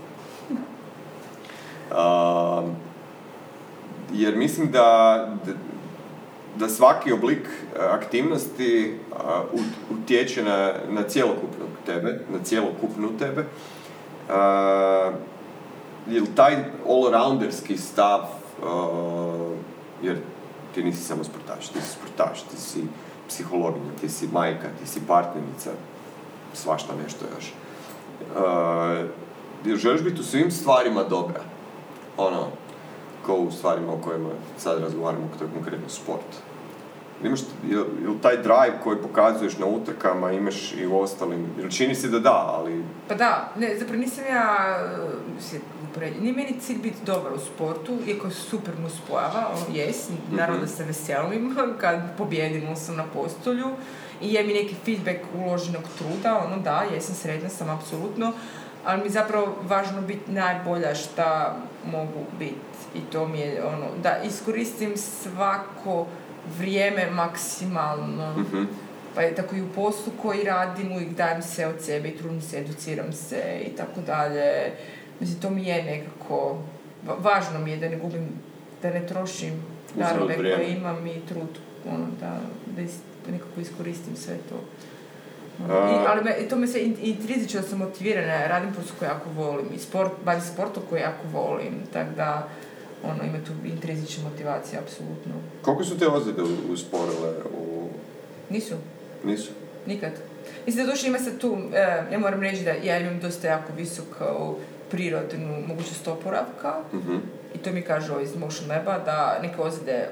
Uh, jer mislim da, da svaki oblik e, aktivnosti utječe na, na cjelokupnu tebe, na cjelokupnu tebe. Uh, jer taj all-rounderski stav, jer ti nisi samo sportaš, ti si sportaš, ti si psihologinja, ti si majka, ti si partnerica, svašta nešto još. Jer želiš biti u svim stvarima dobra. Ono, ko u stvarima o kojima sad razgovaramo, to je konkretno sport. Imaš, jel, taj drive koji pokazuješ na utrkama imaš i u ostalim, ili čini se da da, ali... Pa da, ne, zapravo nisam ja, nije meni cilj biti dobar u sportu, iako je super nuspojava, ono, jes, naravno da se veselim kad pobjedim sam na postolju i je mi neki feedback uloženog truda, ono da, jesam sretna sam, apsolutno, ali mi zapravo važno biti najbolja šta mogu biti i to mi je ono, da iskoristim svako vrijeme maksimalno. mm Pa je tako i u poslu koji radim, uvijek dajem se od sebe i trudim se, educiram se i tako dalje. Mislim, to mi je nekako, važno mi je da ne gubim, da ne trošim darove koje imam i trud, ono, da, da nekako iskoristim sve to. I, ali me, to me se intrizično sam motivirana, radim posao koji jako volim i sport, bavim sportom koji jako volim, tako da ono, ima tu intrinzična motivacija, apsolutno. Koliko su te ozljede usporile u... Nisu. Nisu? Nikad. Mislim da duše ima se tu, e, ja moram reći da ja imam dosta jako visoku prirodnu mogućnost oporavka mm i to mi kažu iz Motion Laba da neke ozljede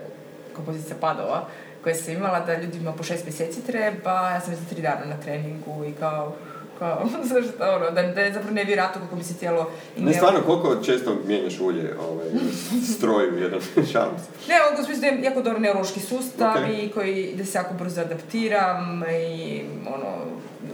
kompozicija padova koje sam imala da ljudima po šest mjeseci treba, ja sam za tri dana na treningu i kao kao, zašto, ono, da, da je zapravo nevjerojatno kako bi se tijelo... Ne, stvarno, koliko često mijenjaš ulje ovaj, stroju jedan šans? Ne, u smislu da je jako dobro neurološki sustav i koji, da se jako brzo adaptiram i ono,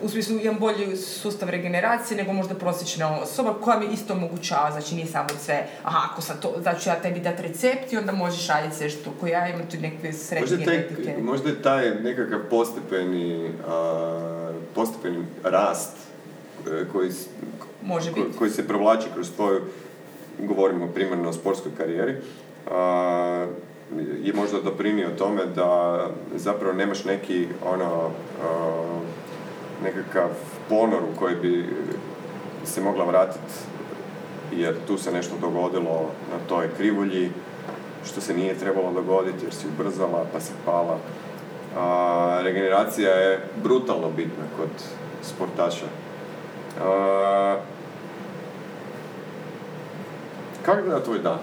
u smislu imam bolji sustav regeneracije nego možda prosječna osoba koja mi isto omogućava, znači nije samo sve, aha, ako sad to, znači ja tebi dati recept i onda možeš raditi sve što ko ja imam tu neke srednje genetike. Možda je taj nekakav postepeni, uh, postepeni rast e, koji, Može koji se provlači kroz tvoju, govorimo primarno o sportskoj karijeri, uh, je možda doprinio tome da zapravo nemaš neki ono nekakav ponor u koji bi se mogla vratiti jer tu se nešto dogodilo na toj krivulji što se nije trebalo dogoditi jer si ubrzala pa si pala. A, regeneracija je brutalno bitna kod sportaša. A, kako gleda tvoj dan?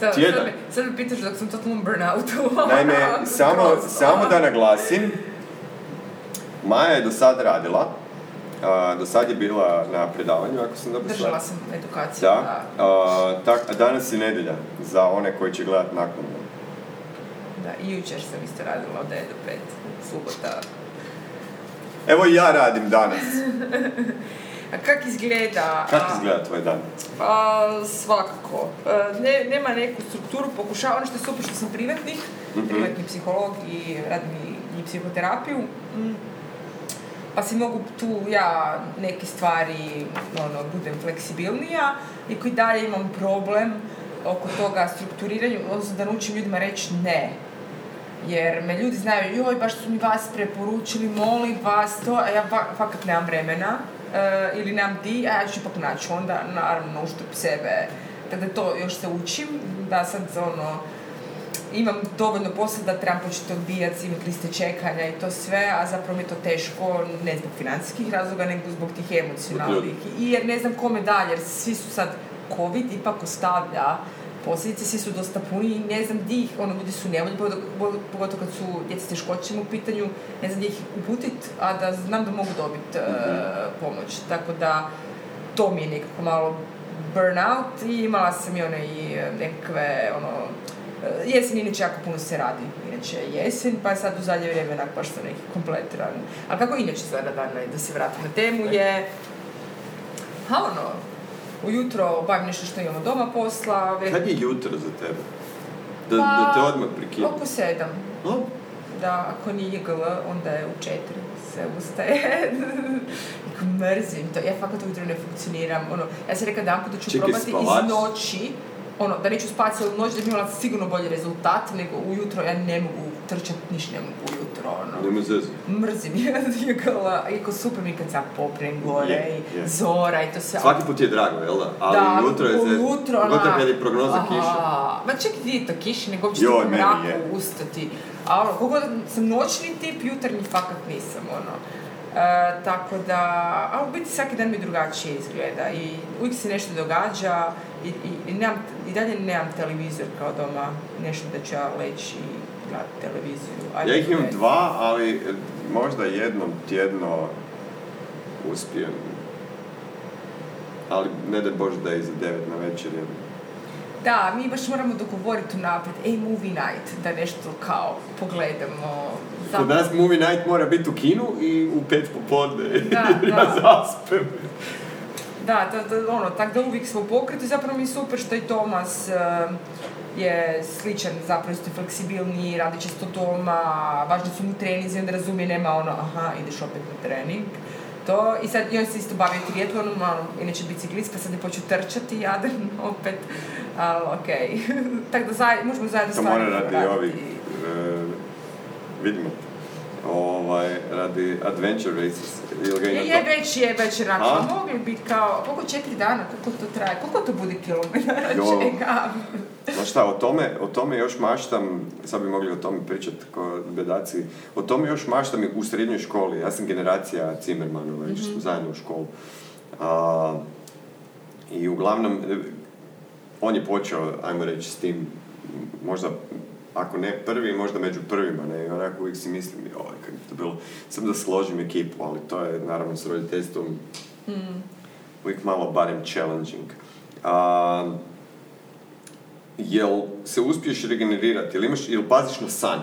Tjedan. Sad me pitaš dok sam totalno burnoutu. Naime, samo, samo da naglasim, Maja je do sad radila, a, do sad je bila na predavanju, ako sam dobro Držala sam edukaciju, da. da. A, tak, a danas je nedjelja, za one koji će gledat naknadno. Da, i jučer sam isto radila od 9 do 5, subota. Evo i ja radim danas. A kak izgleda? Kak izgleda tvoj dan? Pa, svakako. E, ne, nema neku strukturu, pokušavam, ono što je super što sam privatnik, mm-hmm. privatni psiholog i radim i, i psihoterapiju. Mm pa si mogu tu ja neke stvari ono, budem fleksibilnija i koji dalje imam problem oko toga strukturiranja, odnosno da naučim ljudima reći ne. Jer me ljudi znaju, joj, baš su mi vas preporučili, molim vas to, a ja fakat nemam vremena uh, ili nemam di, a ja ću ipak naći onda, naravno, uštup sebe. Tako da to još se učim, da sad ono, imam dovoljno posla da trebam početi odbijati, imati liste čekanja i to sve, a zapravo mi je to teško, ne zbog financijskih razloga, nego zbog tih emocionalnih. I jer ne znam kome dalje, jer svi su sad COVID ipak ostavlja posljedice, svi su dosta puni i ne znam di ih, ono, ljudi su nevoljni, pogotovo kad su djeca s teškoćima u pitanju, ne znam gdje ih uputit, a da znam da mogu dobiti uh, pomoć. Tako da, to mi je nekako malo burnout i imala sam i one i nekakve, ono, jesen inače jako puno se radi, inače jesen, pa je sad u zadnje vrijeme onak baš sam neki kompletiran. Ali kako inače sada dan, da se vratim na temu, je, ha ono, ujutro obavim nešto što imamo doma posla. Kad je jutro za tebe? Da, pa, da te odmah prekinem? Oko sedam. O? Da, ako nije gl, onda je u četiri se ustaje. mrzim to, ja fakat ujutro ne funkcioniram. Ono, ja sam rekla da ću Čekaj, probati spavač. iz noći, ono, da neću spati cijelu noć, da bi imala sigurno bolji rezultat, nego ujutro ja ne mogu trčati, niš ne mogu ujutro, ono. Nema. Mrzim, ja iako super mi kad sam poprem gore yeah, i yeah. zora i to sve. Svaki put je drago, jel da? Ali da, ujutro je zez. Ujutro, ona... Kad je prognoza aha, kiše. Ma ček nije to kiši, nego uopće tako mraku ustati. A ono, koliko sam noćni tip, jutarnji fakat nisam, ono. E, tako da, a u biti svaki dan mi drugačije izgleda i uvijek se nešto događa i, i, i, nemam, i dalje nemam televizor kao doma, nešto da ću ja leći i gledati televiziju. Ajde, ja ih imam dva, ali možda jednom tjedno uspijem. Ali ne da Bože da je iza devet na večer, jer da, mi baš moramo dogovoriti unaprijed, ej, movie night, da nešto kao pogledamo. Kod nas movie night mora biti u kinu i u pet popodne. Da, ja zaspem. Da, da, da, ono, tako da uvijek smo u pokretu, zapravo mi je super što i Tomas uh, je sličan, zapravo isto fleksibilniji, radi često doma, važni su mu treninzi, onda razumije, nema ono, aha, ideš opet na trening to. I sad, i on se isto bavio trijetlonom, ono, inače biciklist, pa sad je počeo trčati, jadan, opet. Ali, okej. Okay. Tako da zaj, možemo zajedno stvari To mora radi ovi, uh, vidimo, ovaj, radi Adventure Races. Ili ga je, je, već je, već je Mogli bi kao, koliko četiri dana, koliko to traje, koliko to bude kilometara, čega? Znaš šta, o tome, o tome još maštam, sad bi mogli o tome pričati kao bedaci, o tome još maštam u srednjoj školi. Ja sam generacija Zimmermanova, već mm-hmm. zajedno u školu. A, I uglavnom, on je počeo, ajmo reći, s tim, možda, ako ne prvi, možda među prvima, ne, onako uvijek si mislim, oj, kako to bilo, sam da složim ekipu, ali to je, naravno, s roditeljstvom mm. uvijek malo barem challenging. A, jel se uspiješ regenerirati, ili imaš, ili paziš na san?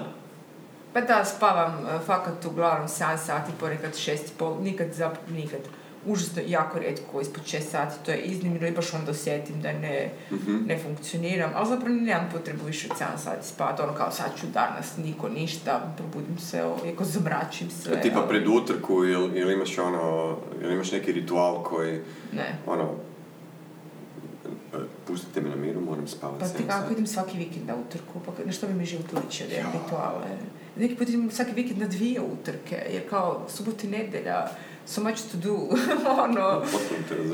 Pa da, spavam uh, fakat uglavnom 7 sati, ponekad 6 i pol, nikad zapravo nikad. Užasno jako redko ispod 6 sati, to je iznimno i baš onda osjetim da ne, mm-hmm. ne funkcioniram, ali zapravo nemam potrebu više od 7 sati spati, ono kao sad ću danas, niko ništa, probudim se, jako zamračim se. A tipa ali... pred utrku ili, ili imaš ono, ili imaš neki ritual koji, ne. ono, pustite me na miru, moram spavati Pa ti kako idem svaki vikend na utrku, pa na što bi mi život ličio da rituale? Neki put idem svaki vikend na dvije utrke, jer kao subot i nedelja, so much to do, ono...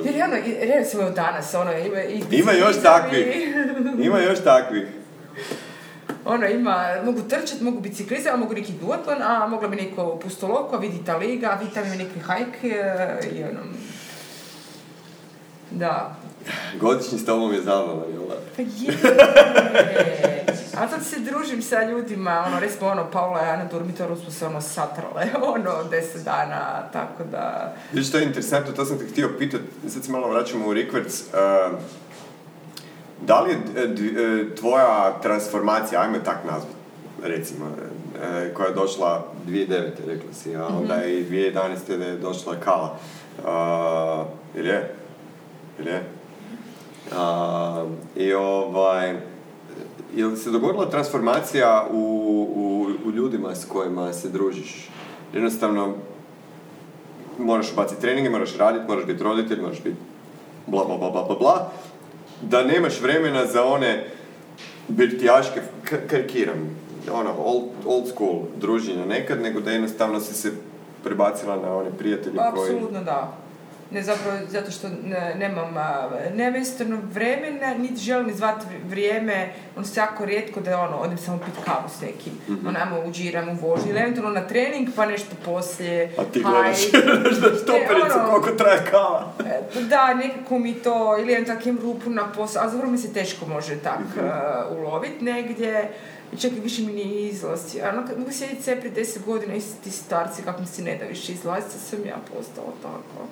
Jer ono, recimo danas, ono, ima... I ima još takvih, ima još takvih. Ono, ima, mogu trčati, mogu biciklizati, a mogu neki duatlon, a mogla bi neko pustoloko, a vidi ta liga, a vidi tamo neki hajk i ono... Da, Godišnji s tobom je zabava, jel Pa je. A sad se družim sa ljudima, ono, recimo, ono, Paula i Ana Durmitoru smo se, ono, satrale, ono, deset dana, tako da... Viš, to je interesantno, to sam te htio pitati, sad se malo vraćamo u Rikverc, uh, da li je e, e, tvoja transformacija, ajme tak nazvat, recimo, koja je došla 2009. rekla si, a onda mhm. je i 2011. je došla Kala. Uh, ili je? Ili je? I ovaj, je li se dogodila transformacija u, u, u ljudima s kojima se družiš? Jednostavno, moraš baciti treninge, moraš raditi, moraš biti roditelj, moraš biti bla bla bla bla bla da nemaš vremena za one birtijaške, karikiram, ono, old, old school druženja nekad, nego da jednostavno si se prebacila na one prijatelje koji... Apsolutno da. Ne zapravo zato što ne, nemam a, nevestano vremena, niti želim izvati vrijeme, ono se jako rijetko da ono, odem samo pit kavu s nekim, Mhm. onamo uđiram u vožnju, ili eventualno na trening, pa nešto poslije, A ti gledaš, gledaš štopericu ono- koliko traje kava. E, Da, nekako mi to, ili imam takim rupu na posao, a zapravo mi se teško može tak Mhm. uh, ulovit negdje. I čak i više mi nije izlaz. Ono, kad mogu sjediti sve prije deset godina i ti starci, kako mi se ne da više izlaziti, sam ja postala tako.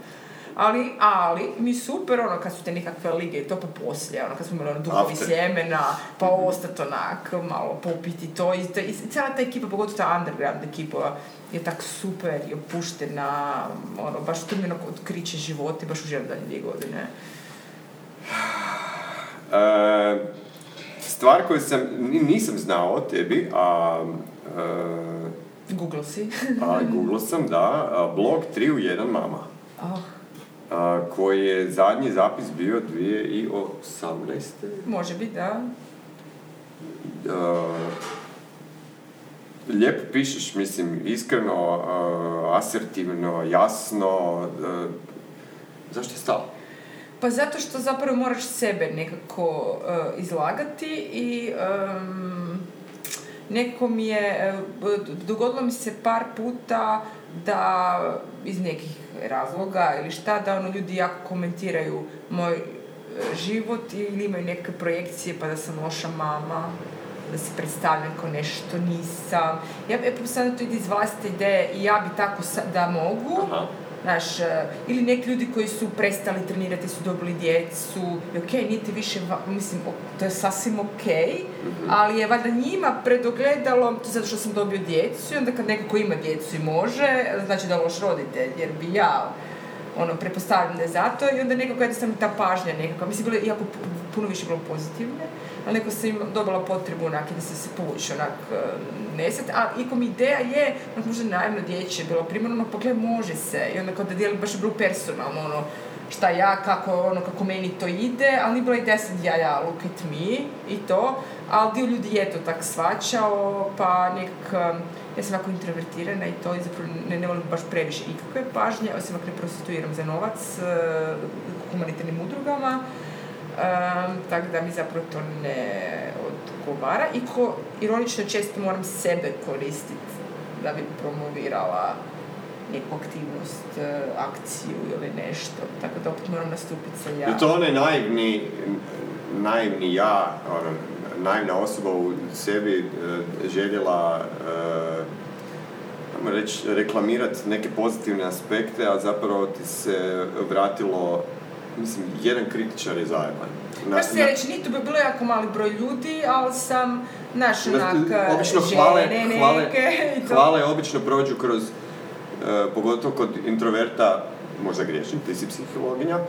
Ali, ali, mi super, ono, kad su te nekakve lige, to pa poslije, ono, kad smo imali ono After. sjemena, pa ostati onak, malo popiti to, i, to, i cijela ta ekipa, pogotovo ta underground ekipa, je tak super i opuštena, ono, baš to mi ono otkriće života i baš uživam dalje dvije godine. E, stvar koju sam, ni- nisam znao o tebi, a, e, Google si. a googlao sam, da, a, blog 3 u 1 mama, Oh, a, koji je zadnji zapis bio 2018. može biti, da. E, lijepo pišeš, mislim, iskreno, e, asertivno, jasno. e, zašto je stalo? Pa zato što zapravo moraš sebe nekako eh, izlagati i em, nekako mi je, b- dogodilo mi se par puta da iz nekih razloga ili šta, da ono ljudi jako komentiraju moj eh, život ili imaju neke projekcije pa da sam loša mama, da se predstavljam kao nešto nisam. Ja ja da to ide iz vlastite ideje i ja bi tako da mogu. Znaš, e, ili neki ljudi koji su prestali trenirati, su dobili djecu, i ok, nije ti više, mislim, to je sasvim ok, ali je valjda njima predogledalo, to zato što sam dobio djecu, i onda kad neko ko ima djecu i može, znači da loš roditelj, jer bi ja, ono, pretpostavljam da je zato, i onda nekako jednostavno ta pažnja nekako, mislim, bilo je jako pu- puno više bilo pozitivne, ali neko sam dobila potrebu onak, da se se povući onak e, neset, a ikom ideja je, onak možda naivno dječje bilo primarno, ono, pogled može se, i onda kao da dijelim baš bilo personalno, ono, šta ja, kako, ono, kako meni to ide, ali nije bila ideja sad ja, ja, look at me i to, ali dio ljudi je to tak svačao, pa nekak, um, ja sam jako introvertirana i to i zapravo ne, ne volim baš previše ikakve pažnje, osim ako ne prostituiram za novac uh, humanitarnim udrugama, Um, tako da mi zapravo to ne odgovara i ko, ironično često moram sebe koristiti da bi promovirala neku aktivnost, e, akciju ili nešto, tako da opet moram nastupiti sa ja. Je to onaj naivni, naivni ja, ono, naivna osoba u sebi e, željela e, reći, reklamirati neke pozitivne aspekte, a zapravo ti se vratilo, mislim, jedan kritičar je zajeban. Na- Baš se na- reći, niti bi bilo jako mali broj ljudi, ali sam, naš, Na- onak, obično žene hvale- neke hvale- i to. Hvale obično prođu kroz, e, pogotovo kod introverta, možda griješim, ti si psihologinja,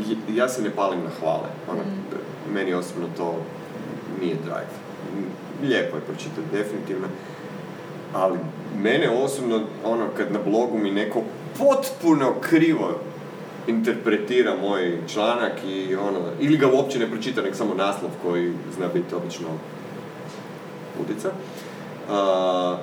j- ja se ne palim na hvale. Ono, Mm. Meni osobno to nije drive. Lijepo je pročitati, definitivno. Ali mene osobno, ono, kad na blogu mi neko potpuno krivo interpretira moj članak i ono, ili ga uopće ne pročita, nek samo naslov koji zna biti obično udica. A,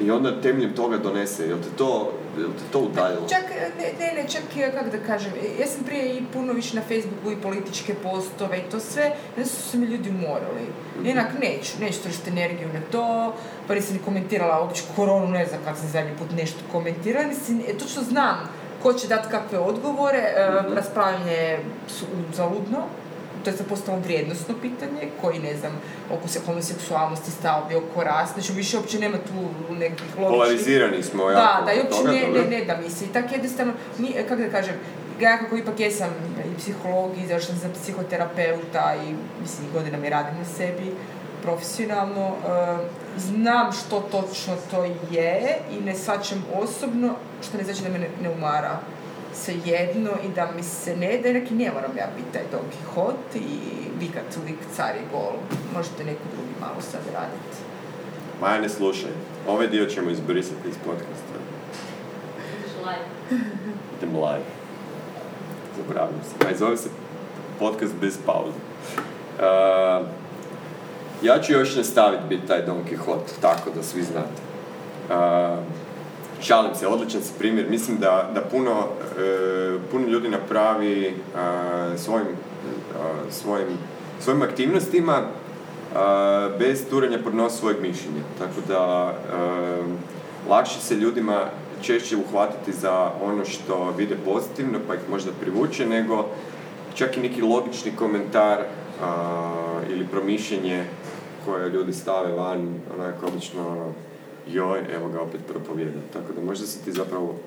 I onda temeljem toga donese, jel te to, jel te to udaljilo? Čak, ne, ne, ne, čak, kako da kažem, ja sam prije i puno više na Facebooku i političke postove i to sve, onda su se mi ljudi umorali. I onak, neću, neću trošiti energiju na to, pa nisam ni komentirala uopće koronu, ne znam kad sam zadnji put nešto komentirala, mislim, e, točno znam ko će dati kakve odgovore, e, Mhm. raspravljanje je su- zaludno, to je sad postalo vrijednostno pitanje, koji, ne znam, oko se homoseksualnosti stavovi, oko ras, znači više uopće nema tu nekih logičnih... Polarizirani smo Da, jako da, i oko uopće ne, ne, ne da mi se. I tako jednostavno, mi, e, kako da kažem, ja kako ipak jesam i psiholog i završila sam za psihoterapeuta i mislim godinama i radim na sebi profesionalno, e, znam što točno to je i ne shvaćam osobno, što ne znači da me ne, umara jedno i da mi se ne da, neki ne moram ja biti taj Don Quixote i vikat uvijek car je gol. Možete neko drugi malo sad raditi. Maja, ne slušaj. Ovaj dio ćemo izbrisati iz podcasta. Idem live. Zaboravim se. Aj, zove se podcast bez pauze. Uh, ja ću još nastaviti biti taj Don Quixote, tako da svi znate. Uh, šalim se, odličan si primjer. Mislim da, da puno, e, puno ljudi napravi a, svojim, a, svojim, svojim aktivnostima bez turanja pod nos svojeg mišljenja. Tako da e, lakše se ljudima češće uhvatiti za ono što vide pozitivno pa ih možda privuče nego čak i neki logični komentar ili promišljenje koje ljudi stave van, onako obično ono, joj, evo ga opet propovjeda. Tako da možda si ti zapravo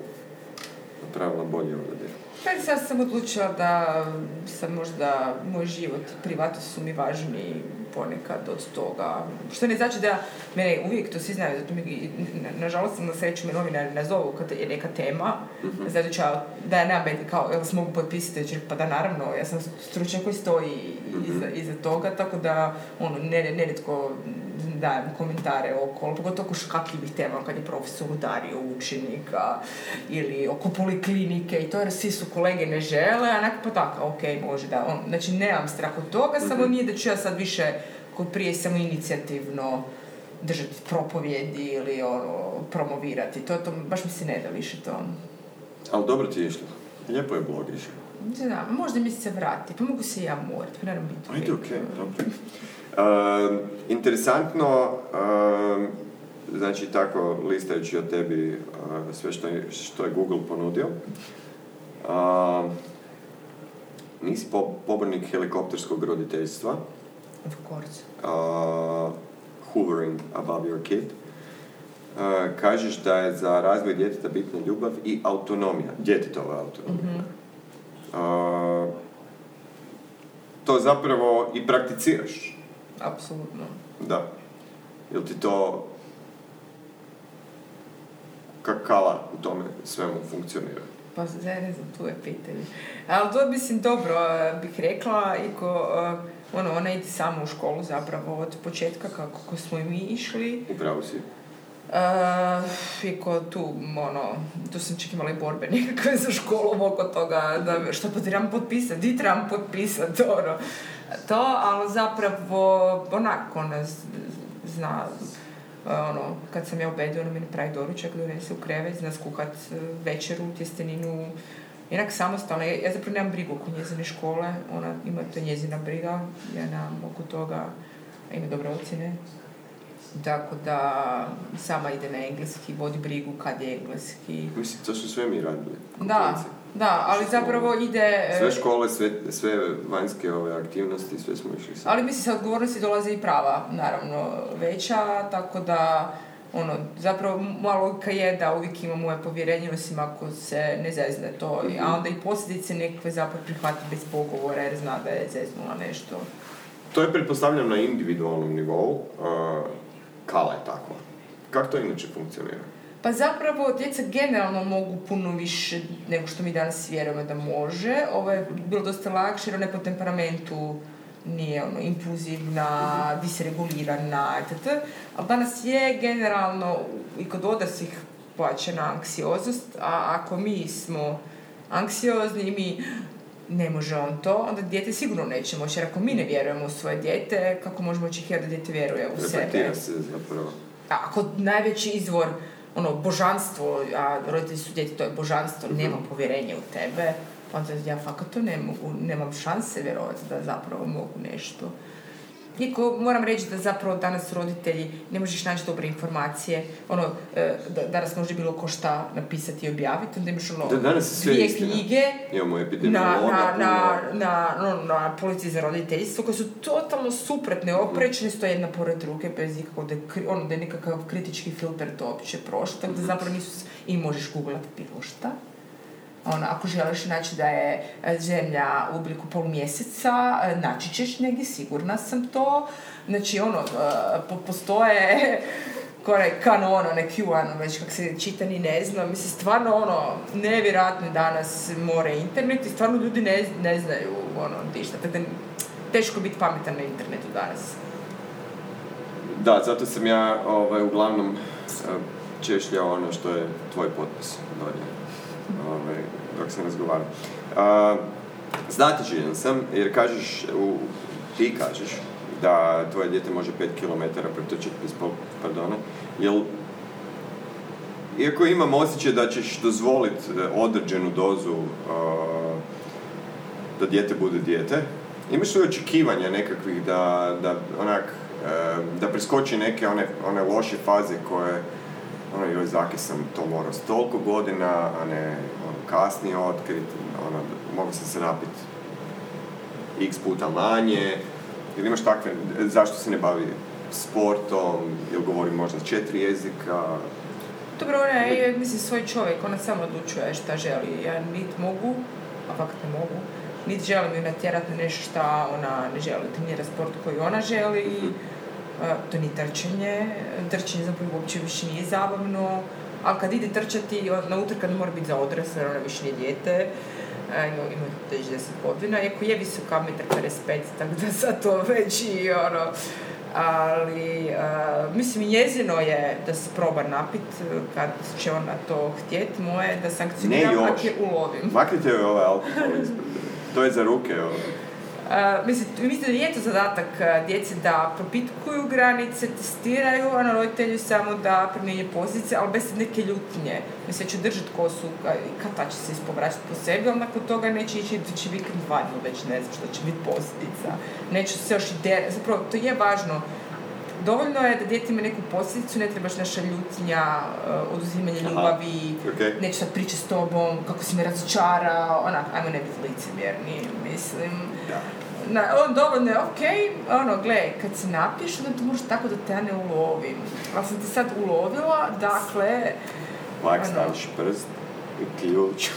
napravila bolje odabir. Pa sad sam odlučila da sam možda moj život i privatnost su mi važniji ponekad od toga. Što ne znači da mene uvijek to svi znaju, zato mi, nažalost na sreću me novinari nazovu kad je neka tema, mm-hmm. zato ću ja, da ja nemam kao, jel se mogu potpisati, pa da naravno, ja sam stručnjak koji stoji mm-hmm. iza, iza, toga, tako da ono, nerijetko dajem komentare oko, pogotovo oko škakljivih tema, kad je profesor udario učenika ili oko poliklinike i to jer svi su kolege ne žele, a nekako pa tako, ok, može da, on, znači nemam strah od toga, mm-hmm. samo nije da ću ja sad više ko prije samo inicijativno držati propovjedi ili ono, promovirati. To, to baš mi se ne da više to. Ali dobro ti je išlo. Lijepo je blog išlo. Da, možda mi se vrati, pa mogu se i ja morati, pa naravno biti. Ajde, okej, okay, dobro. Uh, interesantno, uh, znači tako listajući o tebi uh, sve što je, što je Google ponudio, uh, nisi po, pobornik helikopterskog roditeljstva. Of course. Uh, hovering above your kid. Uh, kažeš da je za razvoj djeteta bitna ljubav i autonomija, djetetova autonomija. Mm-hmm. Uh, to zapravo i prakticiraš. Apsolutno. Da. Jel ti to kakala u tome svemu funkcionira? Pa ne znam, tu je pitanje. Ali to mislim dobro bih rekla i ko, ono, ona ide samo u školu zapravo od početka kako smo i mi išli. Upravo si. Uh, I ko tu, ono, tu sam čak imala i borbe nekakve za školom oko toga, da što pa trebam potpisati, di trebam potpisati, ono to, ali zapravo onako ona zna ono, kad sam ja u bedu, ona mi pravi doručak, donese u krevet, zna skuhat e, večeru, tjesteninu, Inak samostalno, ja, zapravo nemam brigu oko njezine škole, ona ima to njezina briga, ja nemam oko toga, ima dobre ocjene, tako da sama ide na engleski, vodi brigu kad je engleski. Mislim, to su sve mi radili. Da, da, ali zapravo ide... Sve škole, sve, sve vanjske ove aktivnosti, sve smo išli sad. Ali mislim, sa odgovornosti dolazi i prava, naravno, veća, tako da ono, zapravo moja logika je da uvijek imamo moje povjerenje, osim ako se ne zezne to, mm-hmm. a onda i posljedice nekakve zapravo prihvati bez pogovora jer zna da je zeznula nešto. To je pretpostavljam na individualnom nivou, uh, kala je takva. Kako to inače funkcionira? Pa zapravo djeca generalno mogu puno više nego što mi danas vjerujemo da može. Ovo je bilo dosta lakše jer ona je po temperamentu nije ono, impulzivna, disregulirana, etc. Ali danas je generalno i kod odraslih pojačana anksioznost, a ako mi smo anksiozni i mi ne može on to, onda dijete sigurno neće moći. Jer ako mi ne vjerujemo u svoje dijete, kako možemo očekivati da dijete vjeruje u sebe? se zapravo. A ako najveći izvor ono, božanstvo, a roditelji su djeti, to je božanstvo, mm-hmm. nemam povjerenje u tebe, onda ja fakat to ne mogu, nemam šanse vjerovati da zapravo mogu nešto. Iako moram reći da zapravo danas roditelji ne možeš naći dobre informacije, ono, e, da, danas može bilo ko šta napisati i objaviti, onda imaš ono, da, danas dvije knjige. Na, na, na, na, no, na policiji za roditeljstvo koje su totalno suprotne, oprečne, stoje jedna pored druge bez ikakvog, da, ono, da je nekakav kritički filter to uopće prošlo, tako da mhm. zapravo nisu, i možeš googlati bilo šta ono, ako želiš naći da je e, zemlja u obliku polumjeseca, e, naći ćeš negdje, sigurna sam to. Znači, ono, e, postoje koraj kanon, ne QAnon, već kak se čita ni ne znam. Mislim, stvarno, ono, nevjerojatno danas more internet i stvarno ljudi ne, ne znaju, ono, ništa. Tako da, teško biti pametan na internetu danas. Da, zato sam ja ovaj, uglavnom češljao ono što je tvoj potpis dolje ovaj, dok sam razgovarao. Znatiželjan sam, jer kažeš, u, ti kažeš, da tvoje dijete može 5 km pretrčati bez pardona, jel iako imam osjećaj da ćeš dozvoliti određenu dozu a, da dijete bude dijete, imaš li očekivanja nekakvih da, da onak, e, da preskoči neke one, one loše faze koje ono, joj, zaki sam to morao godina, a ne kasnije otkrit, ono, mogu sam se napiti x puta manje, ili imaš takve, zašto se ne bavi sportom, ili govori možda četiri jezika, dobro, ona je, mislim, svoj čovjek, ona samo odlučuje šta želi. Ja nit mogu, a fakt ne mogu, niti želim ju natjerati na nešto šta ona ne želi. Trenira sport koji ona želi, i to ni trčanje. Trčanje zapravo uopće više nije zabavno. Ali kad ide trčati, na utrka ne mora biti za odrasle, ona više nije dijete. Ima, ima već 10 godina, iako je visoka, metar 55, tako da sad to već i ono, ali uh, mislim njezino je da se proba napit kad će ona to htjeti, moje da sankcioniram ako je ulovim. Maknite joj ovaj alkohol To je za ruke ovo. Uh, mislim, mislim da nije to zadatak djece da propitkuju granice, testiraju, a na roditelju samo da primjenje posljedice, ali bez neke ljutnje. Mislim, će držati kosu, kad ta će se ispovraćati po sebi, ali nakon toga neće ići će vikend vani, već ne znam što će biti posljedica. Neće se još ide, zapravo to je važno. Dovoljno je da dijete ima neku posljedicu, ne trebaš naša ljutnja, oduzimanje ljubavi, okay. neće sad pričati s tobom, kako si me razočarao, onak, ajmo ne biti licemjerni, mislim. Da. Na, on dovoljno je ok, ono, gle, kad se napiješ, onda to može tako da te ja ne ulovim. Ali sam te sad ulovila, dakle... Lak ono, staviš prst i ključ.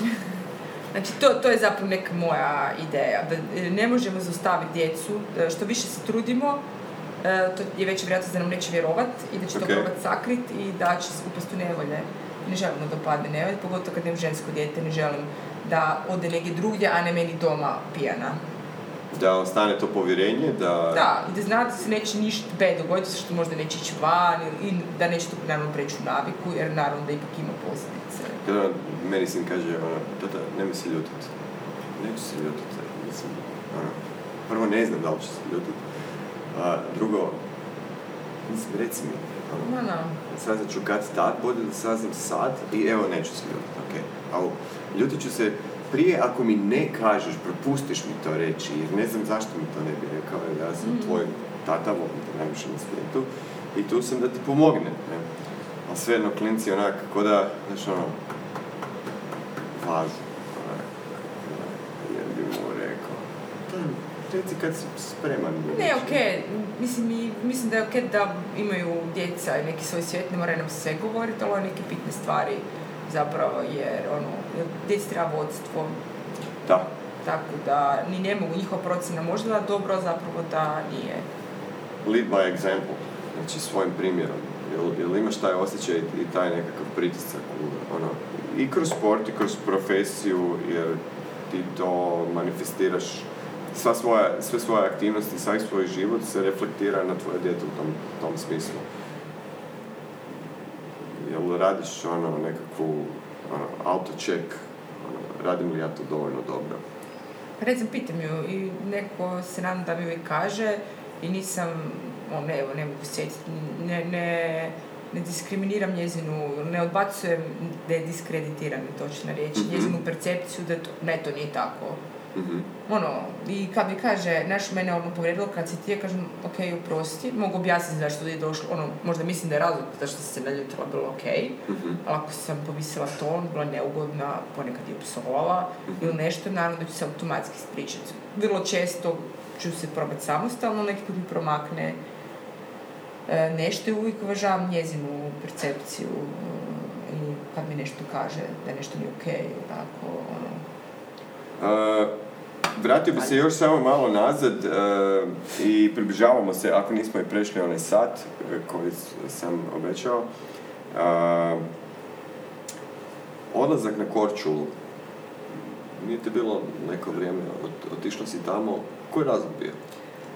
Znači, to, to je zapravo neka moja ideja, da ne možemo zaustaviti djecu, što više se trudimo, e, to je već vjerojatno da nam neće vjerovat i da će okay. to probati sakrit i da će se upast u nevolje. Ne želimo da padne nevolje, pogotovo kad nemam žensko dijete, ne želim da ode negdje drugdje, a ne meni doma pijana da ostane to povjerenje, da... Da, i da zna da se neće ništa B dogoditi, što možda neće ići van i da neće to naravno preći u naviku, jer naravno da ipak ima posljedice. Kada meni sin kaže, ono, tata, nemoj se ljutiti. Neću se ljutiti, mislim, ono, prvo ne znam da li ću se ljutiti, a drugo, mislim, reci mi, ono, no, no. saznat ću kad tad, bolje da saznam sad i evo neću se ljutiti, okej. Okay. Ali ljutit ću se prije ako mi ne kažeš, propustiš mi to reći, jer ne znam zašto mi to ne bi rekao, jer ja sam mm. tvoj tata, volim te najviše na svijetu, i tu sam da ti pomogne, ne? Ali sve jedno klinci onak, ko da, znaš ono, važu, jer bi mu rekao, reci kad si spreman. Ne, okej, okay. mislim, mislim da je okej okay da imaju djeca i neki svoj svijet, ne moraju nam sve govoriti, ali neke bitne stvari zapravo, jer ono, treba vodstvo. Da. Tako da ni ne mogu, njihova procjena možda da dobro, zapravo da nije. Lead by example, znači svojim primjerom. Jel, jel imaš taj osjećaj i taj nekakav pritisak ono, i kroz sport i kroz profesiju, jer ti to manifestiraš sva svoja, sve svoje aktivnosti, svoj svoj život se reflektira na tvoje dijete u tom, tom smislu jel radiš ono nekakvu auto check, ono, radim li ja to dovoljno dobro? Recimo, pitam ju i neko se nam da mi uvijek kaže i nisam, on, evo, ne mogu sjetiti, ne, ne, ne diskriminiram njezinu, ne odbacujem da je diskreditiram, točna riječ, mm-hmm. njezinu percepciju da to, ne, to nije tako mm Ono, i kad mi kaže, naš mene ono povredilo, kad si ti, ja kažem, ok, oprosti, mogu objasniti zašto je došlo, ono, možda mislim da je razlog zašto se naljutila bilo ok, mm-hmm. ali ako sam povisila ton, bila neugodna, ponekad je psovala mm-hmm. ili nešto, naravno da ću se automatski ispričati. Vrlo često ću se probati samostalno, neki put mi promakne e, nešto i uvijek uvažavam njezinu percepciju e, i kad mi nešto kaže da nešto nije ok, tako, ono, Uh, vratio bi se još samo malo nazad uh, i približavamo se, ako nismo i prešli onaj sat koji sam obećao. Uh, odlazak na Korčulu, nije ti bilo neko vrijeme, otišlo si tamo, koji razlog bio?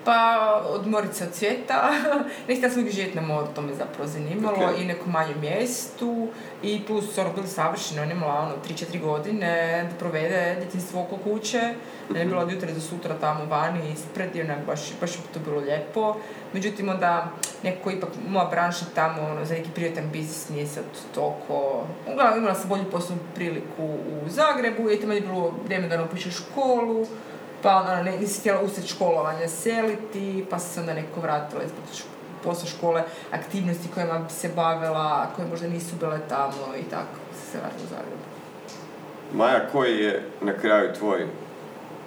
Pa odmoriti se od svijeta. ne htjela sam uvijek živjeti na moru, to me zapravo zanimalo Ok. i nekom manjem mjestu i plus ono bili savršeno, ona je imala ono 3-4 godine da provede djetinjstvo oko kuće, da je bila od jutra do sutra tamo vani ispred i onak baš, baš to bilo lijepo. Međutim, onda nekako ipak moja branša tamo ono, za neki prijetan biznis nije sad toliko... Uglavnom imala sam bolju poslovnu priliku u Zagrebu i tamo je bilo vrijeme da napišeš školu, pa onda ne, nisi htjela usred školovanja seliti, pa se onda neko vratila š- posle škole aktivnosti kojima bi se bavila, koje možda nisu bile tamo i tako se vratila u Zagreb. Maja, koji je na kraju tvoj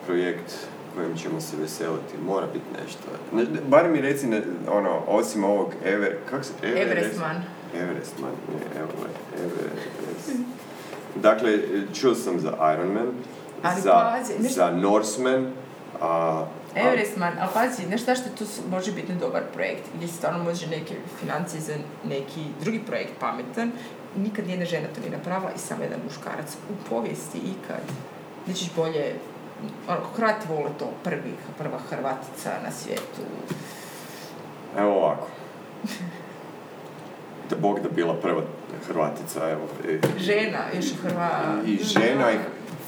projekt kojim ćemo se veseliti? Mora biti nešto. Ne, bar mi reci, ne, ono, osim ovog Ever... Kak se? Everestman. Everestman, ne, evo, Everest. Dakle, čuo sam za Iron Man, Ali za, pazi, nešto- za Norseman, a, Everestman, ali pazi, znaš zašto to s- može biti dobar projekt, gdje se stvarno može neke financije za neki drugi projekt pametan, nikad nijedna žena to nije napravila i samo jedan muškarac u povijesti ikad. Gdje ćeš bolje, ono, Hrvati vole to, prvi, prva Hrvatica na svijetu. evo ovako. Da Bog da bila prva Hrvatica, evo. Žena, još Hrva... I žena i...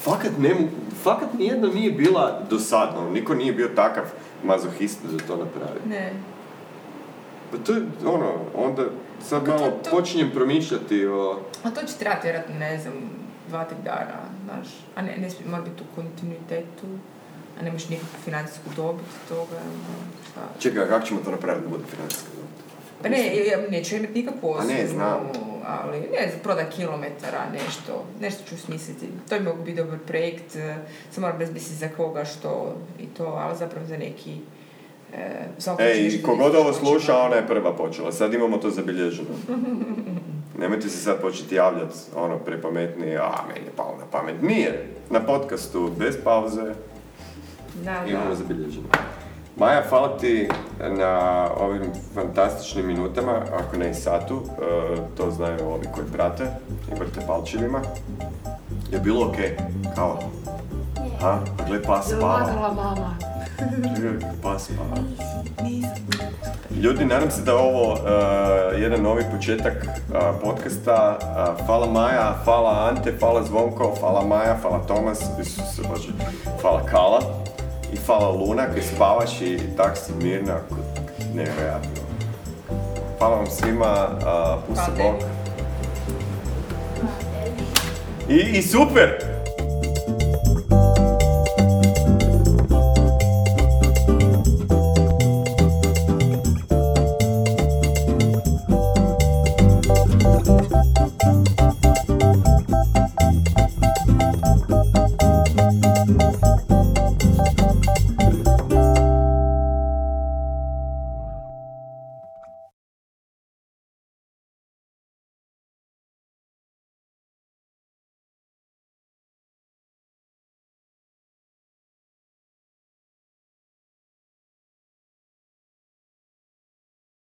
Fakat, ne, fakat nijedna nije bila dosadna, niko nije bio takav mazohist da to napravi. Ne. Pa to je, ono, onda sad to- malo to- počinjem promišljati o... A to će trebati vjerojatno, ne znam, dva, tri dana, znaš. A ne, ne smije, mora biti u kontinuitetu, a nemaš nikakvu financijsku dobit toga, ono, šta. Čekaj, kako ćemo to napraviti da bude financijska dobit? Pa ne, ja neću imati nikakvu A ne, znam. Ali ne znam, prodaj kilometara, nešto, nešto ću smisliti. To bi mogu biti dobar projekt, e, samo moram razmisliti za koga, što i to, ali zapravo za neki... E, Ej, kogod ovo sluša, ona je prva počela. Sad imamo to zabilježeno. Nemojte se sad početi javljati, ono, prepametnije, a, meni je palo na pamet. Nije. Na podcastu, bez pauze, Da, imamo da. zabilježeno. Maja, hvala ti na ovim fantastičnim minutama, ako ne i satu, e, to znaju ovi koji prate i vrte palčevima. Je bilo okej? Kao? Ha? Pa gle, pas spava. Mama. Pas spava. Ljudi, nadam se da je ovo uh, jedan novi početak uh, podcasta. Uh, hvala Maja, hvala Ante, hvala Zvonko, hvala Maja, hvala Tomas, Isuse Bože, hvala Kala i hvala Luna koji spavaš i tak si mirna, nevjerojatno. Hvala vam svima, uh, pusti bok. I, I super!